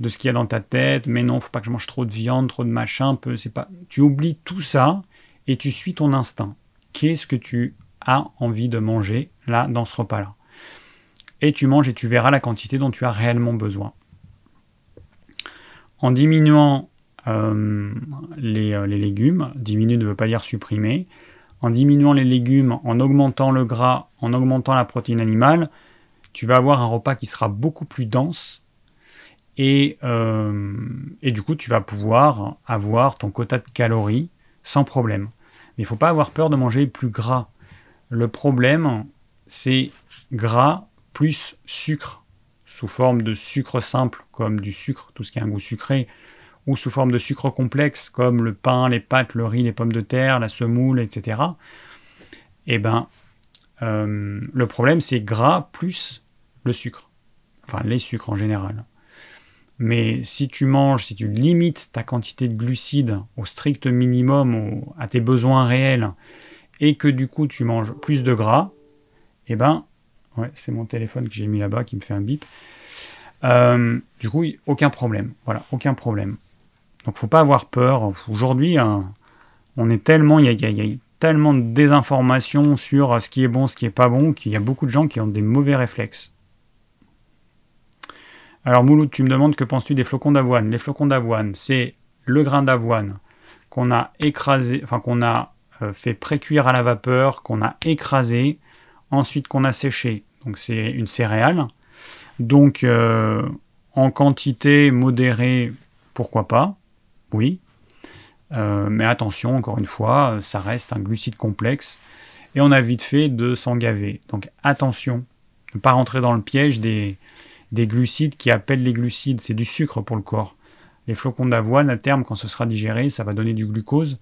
[SPEAKER 1] de ce qu'il y a dans ta tête? Mais non, faut pas que je mange trop de viande, trop de machin. C'est pas. Tu oublies tout ça et tu suis ton instinct. Qu'est-ce que tu as envie de manger là dans ce repas-là? Et tu manges et tu verras la quantité dont tu as réellement besoin. En diminuant euh, les, euh, les, légumes, diminuer ne veut pas dire supprimer, en diminuant les légumes, en augmentant le gras, en augmentant la protéine animale, tu vas avoir un repas qui sera beaucoup plus dense et, euh, et du coup tu vas pouvoir avoir ton quota de calories sans problème. Mais il ne faut pas avoir peur de manger plus gras. Le problème, c'est gras plus sucre, sous forme de sucre simple, comme du sucre, tout ce qui a un goût sucré, ou sous forme de sucre complexe comme le pain, les pâtes, le riz, les pommes de terre, la semoule, etc. Eh ben, euh, le problème c'est gras plus le sucre, enfin les sucres en général. Mais si tu manges, si tu limites ta quantité de glucides au strict minimum, à tes besoins réels, et que du coup tu manges plus de gras, eh ben, c'est mon téléphone que j'ai mis là-bas qui me fait un bip. Euh, du coup, aucun problème. Voilà, aucun problème. Donc faut pas avoir peur. Aujourd'hui, hein, on est tellement, il y, a, tellement de désinformation sur ce qui est bon, ce qui est pas bon, qu'il y a beaucoup de gens qui ont des mauvais réflexes. Alors Mouloud, tu me demandes que penses-tu des flocons d'avoine? Les flocons d'avoine, c'est le grain d'avoine qu'on a écrasé, enfin qu'on a euh, fait précuire à la vapeur, qu'on a écrasé, ensuite qu'on a séché. Donc c'est une céréale. Donc euh, en quantité modérée, pourquoi pas? Oui. Euh, mais attention, encore une fois, ça reste un glucide complexe et on a vite fait de s'en gaver. Donc attention, ne pas rentrer dans le piège des, des glucides qui appellent les glucides. C'est du sucre pour le corps. Les flocons d'avoine, à terme, quand ce sera digéré, ça va donner du glucose.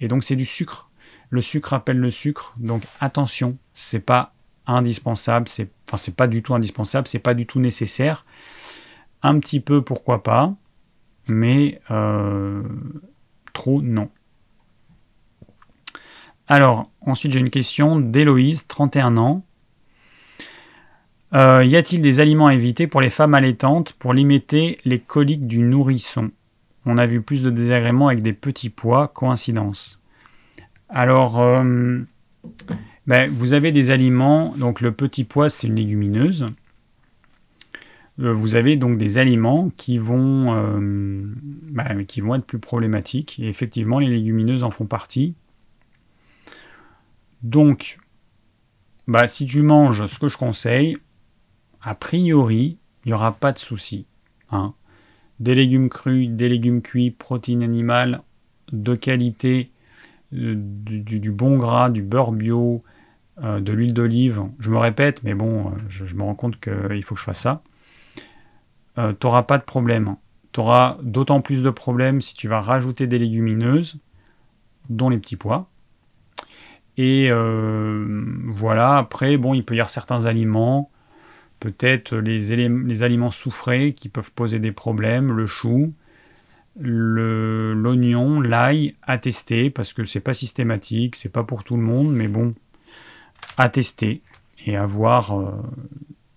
[SPEAKER 1] Et donc c'est du sucre. Le sucre appelle le sucre. Donc attention, c'est pas indispensable, c'est enfin c'est pas du tout indispensable, c'est pas du tout nécessaire. Un petit peu pourquoi pas, mais euh, trop non. Alors, ensuite j'ai une question d'Héloïse, 31 ans. Euh, y a-t-il des aliments à éviter pour les femmes allaitantes pour limiter les coliques du nourrisson? On a vu plus de désagréments avec des petits pois, coïncidence. Alors, euh, ben, vous avez des aliments, donc le petit pois c'est une légumineuse. Euh, vous avez donc des aliments qui vont, euh, bah, qui vont être plus problématiques. Et effectivement, les légumineuses en font partie. Donc, bah, si tu manges ce que je conseille, a priori, il n'y aura pas de souci. Hein. Des légumes crus, des légumes cuits, protéines animales de qualité, du, bon gras, du beurre bio, de l'huile d'olive. Je me répète, mais bon, je, me rends compte qu'il faut que je fasse ça. tu n'auras pas de problème. Tu auras d'autant plus de problèmes si tu vas rajouter des légumineuses, dont les petits pois. Et voilà, après, bon, il peut y avoir certains aliments peut-être les, les, aliments soufrés qui peuvent poser des problèmes, le chou, l'oignon, l'ail, à tester, parce que c'est pas systématique, c'est pas pour tout le monde, mais bon, à tester et à voir euh,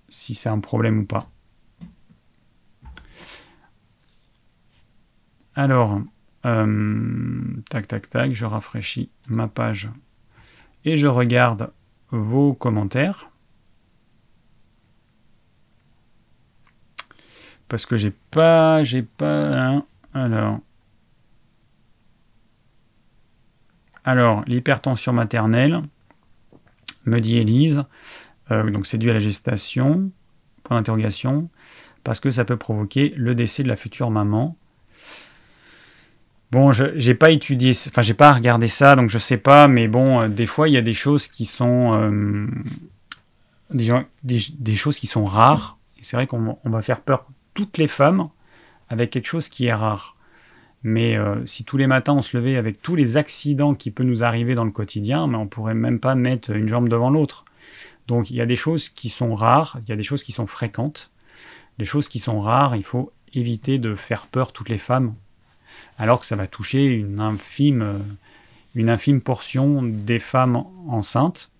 [SPEAKER 1] si c'est un problème ou pas. Alors, euh, tac, tac, tac, je rafraîchis ma page et je regarde vos commentaires. Parce que j'ai pas. J'ai pas. alors. Alors, l'hypertension maternelle, me dit Élise, euh, donc c'est dû à la gestation, point d'interrogation, parce que ça peut provoquer le décès de la future maman. Bon, je j'ai pas étudié, enfin j'ai pas regardé ça, donc je sais pas, mais bon, euh, des fois il y a des choses qui sont euh, des, choses qui sont rares. C'est vrai qu'on va faire peur toutes les femmes avec quelque chose qui est rare. Mais euh, si tous les matins on se levait avec tous les accidents qui peuvent nous arriver dans le quotidien, mais on pourrait même pas mettre une jambe devant l'autre. Donc il y a des choses qui sont rares, il y a des choses qui sont fréquentes. Les choses qui sont rares, il faut éviter de faire peur toutes les femmes, alors que ça va toucher une infime, euh, une infime portion des femmes enceintes.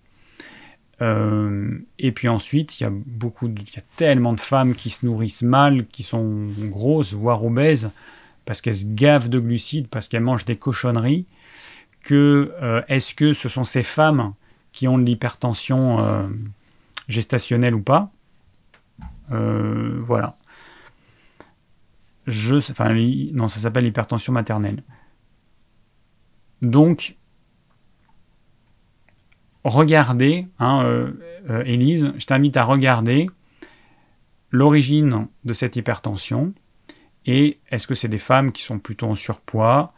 [SPEAKER 1] Euh, et puis ensuite, il y a beaucoup, il y a tellement de femmes qui se nourrissent mal, qui sont grosses, voire obèses, parce qu'elles se gavent de glucides, parce qu'elles mangent des cochonneries, que euh, est-ce que ce sont ces femmes qui ont de l'hypertension euh, gestationnelle ou pas? Voilà. Je, enfin, non, ça s'appelle l'hypertension maternelle. Donc, regardez, hein, euh, euh, Élise, je t'invite à regarder l'origine de cette hypertension et est-ce que c'est des femmes qui sont plutôt en surpoids?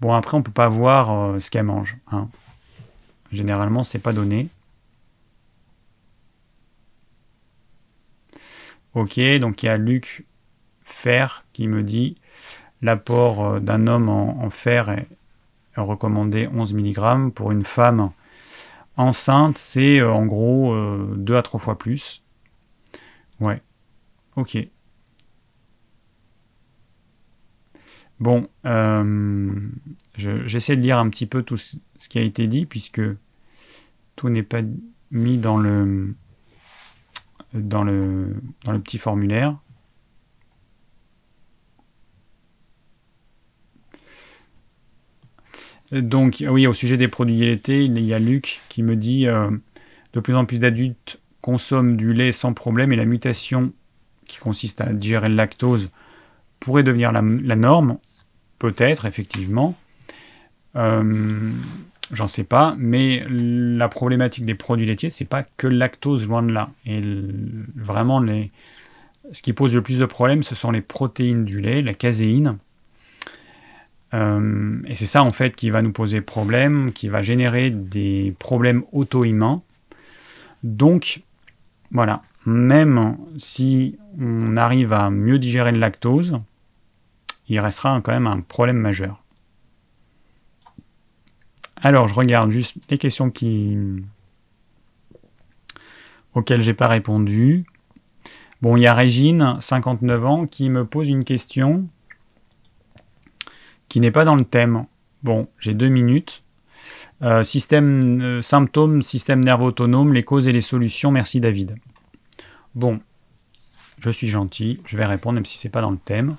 [SPEAKER 1] Bon, après, on ne peut pas voir euh, ce qu'elles mangent. Hein. Généralement, c'est pas donné. Ok, donc il y a Luc Fer qui me dit l'apport d'un homme en, fer est recommandé 11 mg pour une femme Enceinte, c'est euh, en gros euh, deux à trois fois plus. Ouais. Ok. Bon, euh, j'essaie de lire un petit peu tout ce qui a été dit, puisque tout n'est pas mis dans le, petit formulaire. Donc, oui, au sujet des produits laités, il y a Luc qui me dit euh, de plus en plus d'adultes consomment du lait sans problème et la mutation qui consiste à digérer le lactose pourrait devenir la, norme. Peut-être, effectivement. Euh, j'en sais pas, mais la problématique des produits laitiers, c'est pas que le lactose, loin de là. Et vraiment, ce qui pose le plus de problèmes, ce sont les protéines du lait, la caséine euh, et c'est ça en fait qui va nous poser problème, qui va générer des problèmes auto-immuns. Donc voilà, même si on arrive à mieux digérer le lactose, il restera quand même un problème majeur. Alors je regarde juste les questions qui auxquelles j'ai pas répondu. Bon, il y a Régine, 59 ans, qui me pose une question qui n'est pas dans le thème. Bon, j'ai deux minutes. Euh, euh, symptômes, système nerveux autonome, les causes et les solutions. Merci David. Bon, je suis gentil, je vais répondre même si c'est pas dans le thème.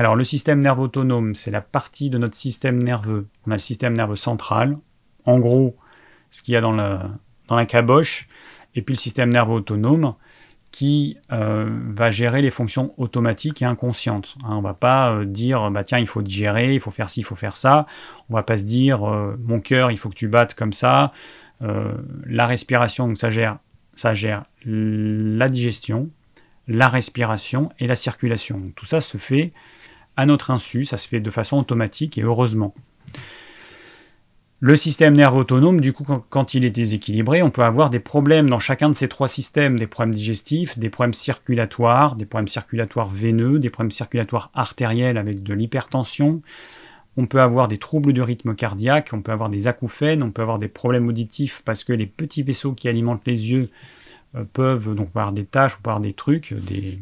[SPEAKER 1] Alors le système nerveux autonome, c'est la partie de notre système nerveux. On a le système nerveux central, en gros, ce qu'il y a dans la, dans caboche, et puis le système nerveux autonome, qui euh, va gérer les fonctions automatiques et inconscientes. Hein, on va pas euh, dire bah tiens il faut digérer, il faut faire ci, il faut faire ça. On va pas se dire euh, mon cœur il faut que tu battes comme ça. la respiration ça gère ça gère la digestion, la respiration et la circulation. tout ça se fait à notre insu, ça se fait de façon automatique et heureusement. Le système nerveux autonome, du coup, quand, il est déséquilibré, on peut avoir des problèmes dans chacun de ces trois systèmes, des problèmes digestifs, des problèmes circulatoires, des problèmes circulatoires veineux, des problèmes circulatoires artériels avec de l'hypertension. On peut avoir des troubles du rythme cardiaque, on peut avoir des acouphènes, on peut avoir des problèmes auditifs parce que les petits vaisseaux qui alimentent les yeux euh, peuvent donc avoir des tâches ou avoir des trucs, des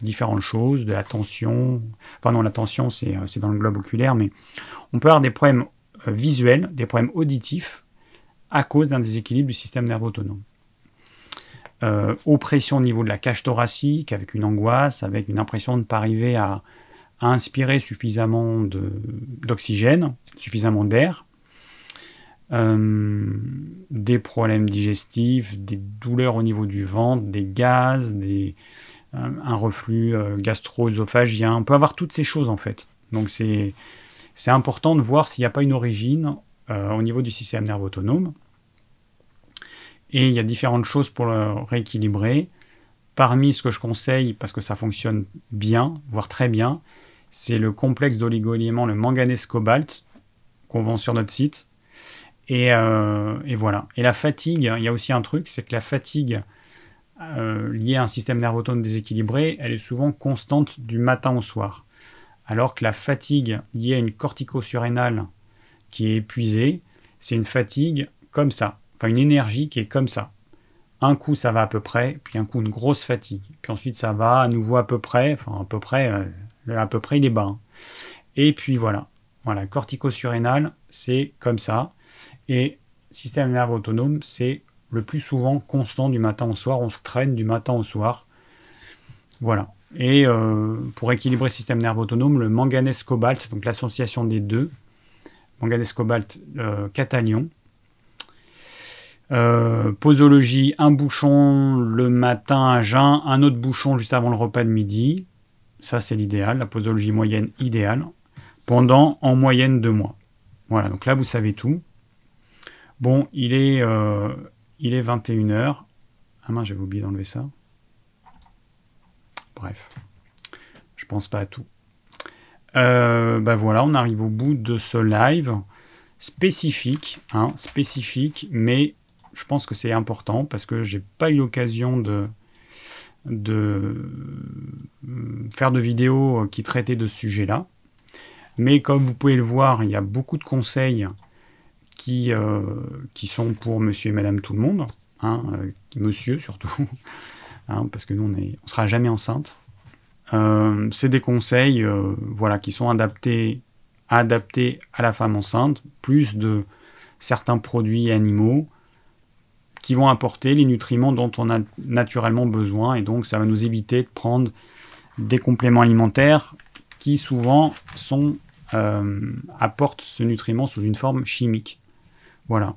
[SPEAKER 1] différentes choses, de la tension. Enfin non, la tension c'est euh, dans le globe oculaire, mais on peut avoir des problèmes euh, visuels, des problèmes auditifs à cause d'un déséquilibre du système nerveux autonome. Euh, oppression au niveau de la cage thoracique, avec une angoisse, avec une impression de ne pas arriver à, inspirer suffisamment d'oxygène, suffisamment d'air. Euh, des problèmes digestifs, des douleurs au niveau du ventre, des gaz, des, un reflux gastro-œsophagien. On peut avoir toutes ces choses en fait. Donc c'est c'est important de voir s'il n'y a pas une origine euh, au niveau du système nerveux autonome. Et il y a différentes choses pour le rééquilibrer. Parmi ce que je conseille, parce que ça fonctionne bien, voire très bien, c'est le complexe d'oligo-éléments, le manganèse cobalt, qu'on vend sur notre site. Et, euh, voilà. Et la fatigue, il y a aussi un truc, c'est que la fatigue euh, liée à un système nerveux autonome déséquilibré, elle est souvent constante du matin au soir alors que la fatigue liée à une cortico-surrénale qui est épuisée, c'est une fatigue comme ça, enfin une énergie qui est comme ça. Un coup ça va à peu près, puis un coup une grosse fatigue, puis ensuite ça va à nouveau à peu près, enfin à peu près, euh, à peu près il est bas. Hein. Et puis voilà, voilà, cortico-surrénale, c'est comme ça, et système nerveux autonome, c'est le plus souvent constant du matin au soir, on se traîne du matin au soir. Voilà. Et euh, pour équilibrer le système nerveux autonome, le manganèse cobalt, donc l'association des deux, manganèse cobalt euh, catalion. Euh, posologie, un bouchon le matin à jeun, un autre bouchon juste avant le repas de midi. Ça, c'est l'idéal, la posologie moyenne idéale, pendant en moyenne deux mois. Voilà, donc là, vous savez tout. Bon, il est, il est 21h. Ah mince, j'avais oublié d'enlever ça. Bref, je pense pas à tout. ben voilà, on arrive au bout de ce live spécifique, hein, spécifique, mais je pense que c'est important parce que j'ai pas eu l'occasion de, de euh, faire de vidéos qui traitaient de ce sujet-là. Mais comme vous pouvez le voir, il y a beaucoup de conseils qui, euh, qui sont pour monsieur et madame tout le monde, hein, monsieur surtout, [LAUGHS] Hein, parce que nous, on ne sera jamais enceinte. Euh, c'est des conseils euh, voilà, qui sont adaptés, adaptés à la femme enceinte, plus de certains produits animaux qui vont apporter les nutriments dont on a naturellement besoin, et donc ça va nous éviter de prendre des compléments alimentaires qui souvent sont, euh, apportent ce nutriment sous une forme chimique. Voilà.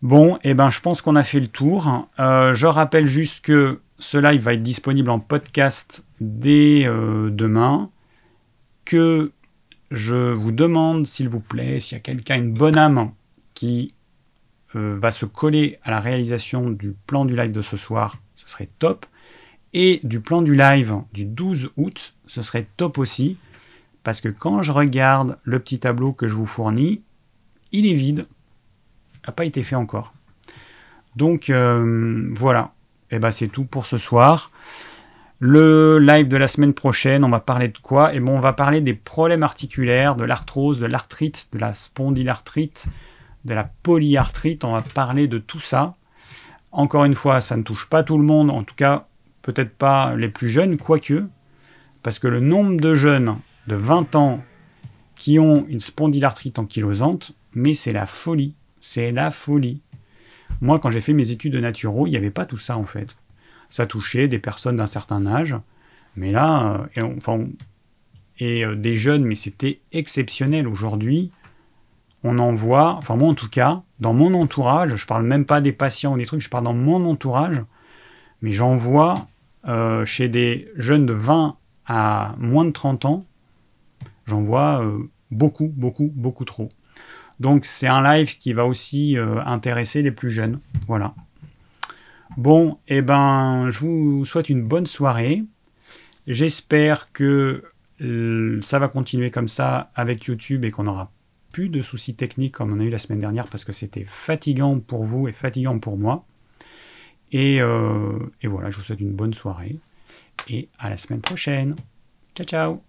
[SPEAKER 1] Bon, eh ben, je pense qu'on a fait le tour. Euh, je rappelle juste que ce live va être disponible en podcast dès euh, demain. Que je vous demande, s'il vous plaît, s'il y a quelqu'un, une bonne âme qui euh, va se coller à la réalisation du plan du live de ce soir, ce serait top. Et du plan du live du 12 août, ce serait top aussi. Parce que quand je regarde le petit tableau que je vous fournis, il est vide pas été fait encore. Donc euh, voilà, et eh ben, c'est tout pour ce soir. Le live de la semaine prochaine, on va parler de quoi? Et eh bon, on va parler des problèmes articulaires, de l'arthrose, de l'arthrite, de la spondylarthrite, de la polyarthrite. On va parler de tout ça. Encore une fois, ça ne touche pas tout le monde, en tout cas, peut-être pas les plus jeunes, quoique, parce que le nombre de jeunes de 20 ans qui ont une spondylarthrite ankylosante, mais c'est la folie. C'est la folie. Moi, quand j'ai fait mes études de naturo, il n'y avait pas tout ça en fait. Ça touchait des personnes d'un certain âge, mais là, euh, et, enfin, et euh, des jeunes, mais c'était exceptionnel aujourd'hui. On en voit, enfin moi en tout cas, dans mon entourage, je parle même pas des patients ou des trucs, je parle dans mon entourage, mais j'en vois euh, chez des jeunes de 20 à moins de 30 ans, j'en vois beaucoup, beaucoup, beaucoup trop. Donc c'est un live qui va aussi euh, intéresser les plus jeunes. Voilà. Bon, et eh ben, je vous souhaite une bonne soirée. J'espère que euh, ça va continuer comme ça avec YouTube et qu'on aura plus de soucis techniques comme on a eu la semaine dernière parce que c'était fatigant pour vous et fatigant pour moi. Et, et voilà, je vous souhaite une bonne soirée et à la semaine prochaine. Ciao ciao